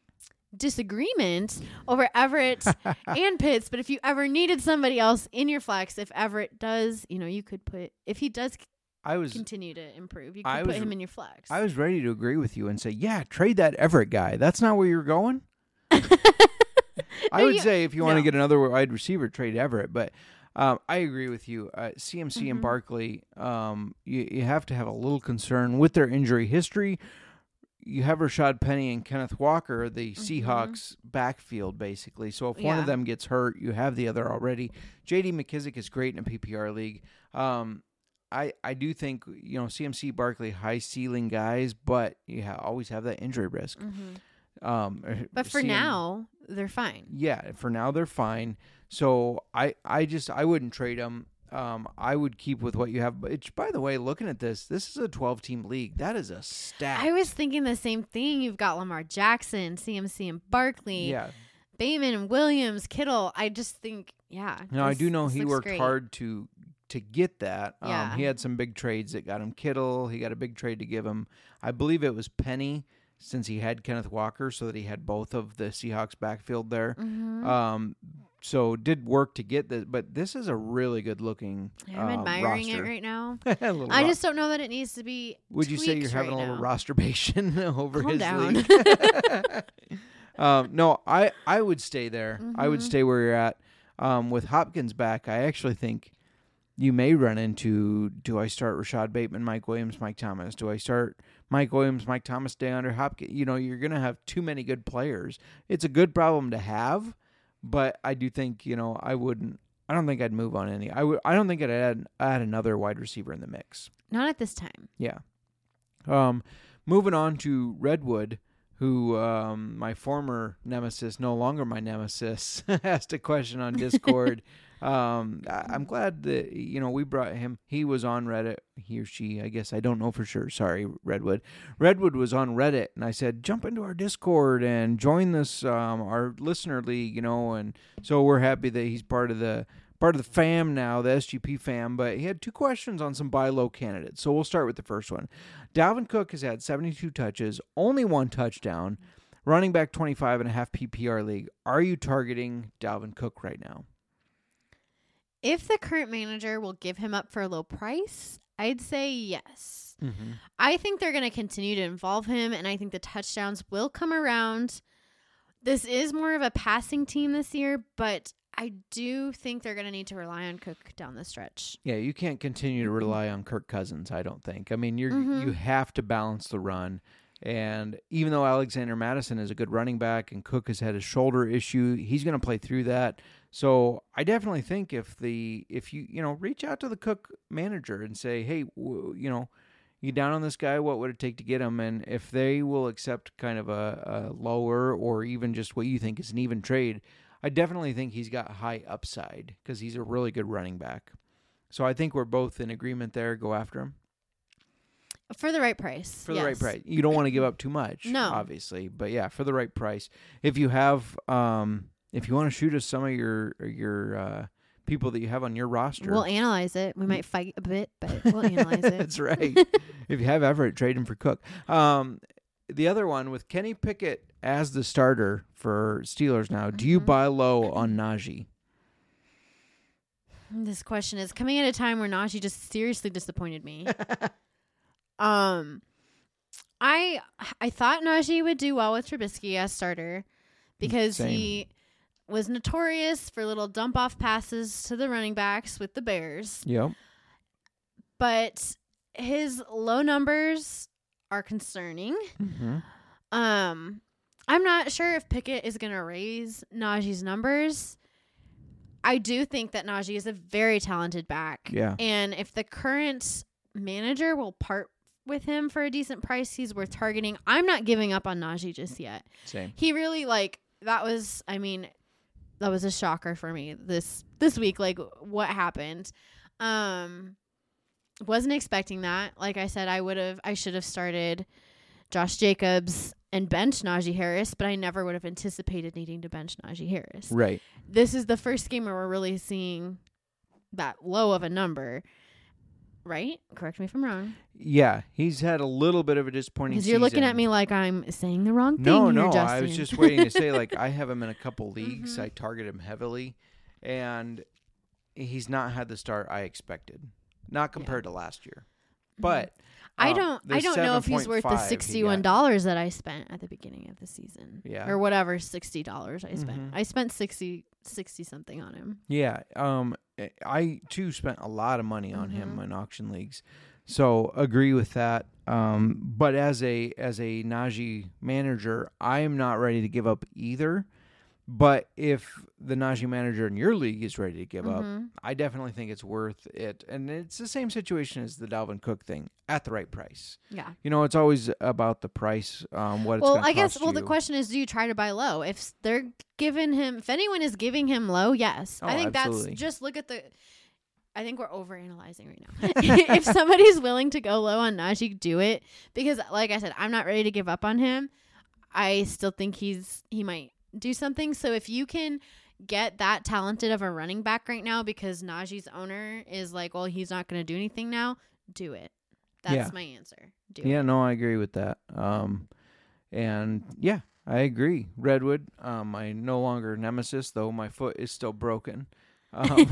disagreement over Everett and Pitts, but if you ever needed somebody else in your flex, if Everett does, you know, you could put if he does I was continue to improve, you could put was- him in your flex. I was ready to agree with you and say, yeah, trade that Everett guy. That's not where you're going. I would you- say if you want to get another wide receiver, trade Everett. But um, I agree with you. Uh, CMC and Mhm. Barkley, um, you, you have to have a little concern with their injury history. You have Rashad Penny and Kenneth Walker, the Seahawks backfield, basically. So if one Mm-hmm. Of them gets hurt, you have the other already. J.D. McKissic is great in a PPR league. Um, I, I do think you know CMC Barkley high ceiling guys, but you ha- always have that injury risk. Mhm. Um, But for CM now, they're fine. yeah, for now they're fine. So I I just I wouldn't trade them. Um, I would keep with what you have. But by the way, looking at this, this is a 12 team league. That is a stack. I was thinking the same thing. You've got Lamar Jackson, CMC, and Barkley, yeah. Bateman and Williams, Kittle. I just think, yeah. Now I do know he worked great. hard to to get that. Um, he had some big trades that got him Kittle. He got a big trade to give him. I believe it was Penny, since he had Kenneth Walker, so that he had both of the Seahawks backfield there. Mhm. Um, so did work to get this, but this is a really good looking. I'm uh, admiring roster. it right now. I ro- just don't know that it needs to be. Would you say you're having right a little now. rosterbation over Calm his down. league? um, no, I I would stay there. I would Mhm. stay where you're at. Um, with Hopkins back, I actually think you may run into: Do I start Rashod Bateman, Mike Williams, Mike Thomas? Do I start Mike Williams, Mike Thomas, DeAndre Hopkins? You know, you're gonna have too many good players. It's a good problem to have, but I do think you know I wouldn't. I don't think I'd move on any. I would. I don't think I'd add add another wide receiver in the mix. Not at this time. Yeah. Um, moving on to Redwood, who um, my former nemesis, no longer my nemesis, asked a question on Discord. um, I- I'm glad that you know we brought him. He was on Reddit. He or she, I guess I don't know for sure. Sorry, Redwood. Redwood was on Reddit, and I said jump into our Discord and join this um, our listener league. You know, and so we're happy that he's part of the part of the fam now, the SGP fam, but he had two questions on some buy low candidates. So we'll start with the first one. Dalvin Cook has had 72 touches, only one touchdown, running back 25 and a half PPR league. Are you targeting Dalvin Cook right now? If the current manager will give him up for a low price, I'd say yes. Mm-hmm. I think they're going to continue to involve him, and I think the touchdowns will come around. This is more of a passing team this year, but I do think they're going to need to rely on Cook down the stretch. Yeah, you can't continue to rely on Kirk Cousins, I don't think. I mean, you're Mhm. you have to balance the run. And even though Alexander Mattison is a good running back and Cook has had a shoulder issue, he's going to play through that. So I definitely think if the if you you know reach out to the Cook manager and say, hey, w- you know, you down on this guy? What would it take to get him? And if they will accept kind of a, a lower or even just what you think is an even trade, I definitely think he's got high upside because he's a really good running back. So I think we're both in agreement there. Go after him For the right price. for the right price. You don't want to give up too much, No. obviously, but yeah, for the right price. If you have, um, if you want to shoot us some of your your uh, people that you have on your roster, We'll analyze it. We might fight a bit, but we'll analyze it. That's right. if you have Everett, trade him for Cook. Um, the other one with Kenny Pickett as the starter for Steelers now. Do you Mhm. buy low on Najee? This question is coming at a time where Najee just seriously disappointed me. um, I I thought Najee would do well with Trubisky as starter because Same. he was notorious for little dump off passes to the running backs with the Bears, Yep. but his low numbers are concerning. Mm-hmm. Um, I'm not sure if Pickett is going to raise Najee's numbers. I do think that Najee is a very talented back. Yeah. And if the current manager will part with him for a decent price, he's worth targeting. I'm not giving up on Najee just yet. Same. He really like that was I mean that was a shocker for me this this week like what happened. Um wasn't expecting that. Like I said I would have I should have started Josh Jacobs and bench Najee Harris, but I never would have anticipated needing to bench Najee Harris. Right. This is the first game where we're really seeing that low of a number, right? Correct me if I'm wrong. Yeah, he's had a little bit of a disappointing. Because you're looking at me like I'm saying the wrong thing No, here, no, Justin. I was just waiting to say like I have him in a couple leagues. Mhm. I target him heavily, and he's not had the start I expected. Not compared to last year, but Mm-hmm. I um, don't. the I don't know if he's worth the sixty-one dollars that I spent at the beginning of the season. Yeah. Or whatever sixty dollars I spent. Mhm. I spent 60, 60 something on him. Yeah, um, I too spent a lot of money on him Mhm. in auction leagues, so agree with that. Um, but as a as a Najee manager, I am not ready to give up either. But if the Najee manager in your league is ready to give up, Mhm. I definitely think it's worth it. And it's the same situation as the Dalvin Cook thing at the right price. Yeah. You know, it's always about the price. Um, what it's Well, I guess. Well, the question is, do you try to buy low? If they're giving him, if anyone is giving him low, yes. I Oh, think absolutely. that's just look at the. I think we're overanalyzing right now. if somebody's willing to go low on Najee, do it because, like I said, I'm not ready to give up on him. I still think he's he might do something. So if you can get that talented of a running back right now, because Najee's owner is like, well, he's not going to do anything now, do it. That's Yeah. my answer. Do Yeah, it. no, I agree with that. Um, and yeah, I agree. Redwood, um, my no longer nemesis, though my foot is still broken. Um,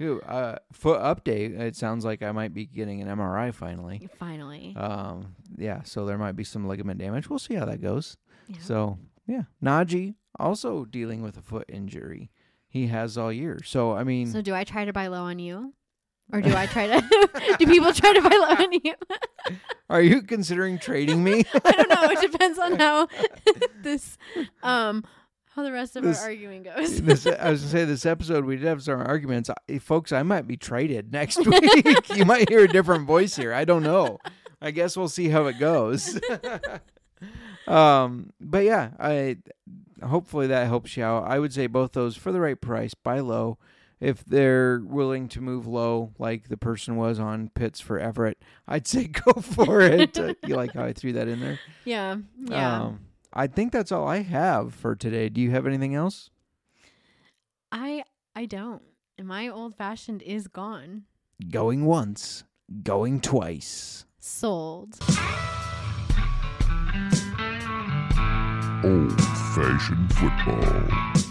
uh, foot update. It sounds like I might be getting an MRI finally. Finally. Um, yeah, so there might be some ligament damage. We'll see how that goes. Yeah. So yeah, Najee also dealing with a foot injury. He has all year. So I mean, So do I try to buy low on you? Or do I try to do people try to buy low on you? are you considering trading me? I don't know. It depends on how this um how the rest of This- our arguing goes. this, I was gonna say this episode we did have some arguments, I, folks. I might be traded next week. you might hear a different voice here. I don't know. I guess we'll see how it goes. Um, but yeah, I hopefully that helps you out. I would say both those for the right price, buy low. If they're willing to move low, like the person was on Pitts for Everett, I'd say go for it. Uh, you like how I threw that in there? yeah. Yeah. Um, I think that's all I have for today. Do you have anything else? I I don't. My old fashioned is gone. Going once, going twice. Sold. Old fashioned football.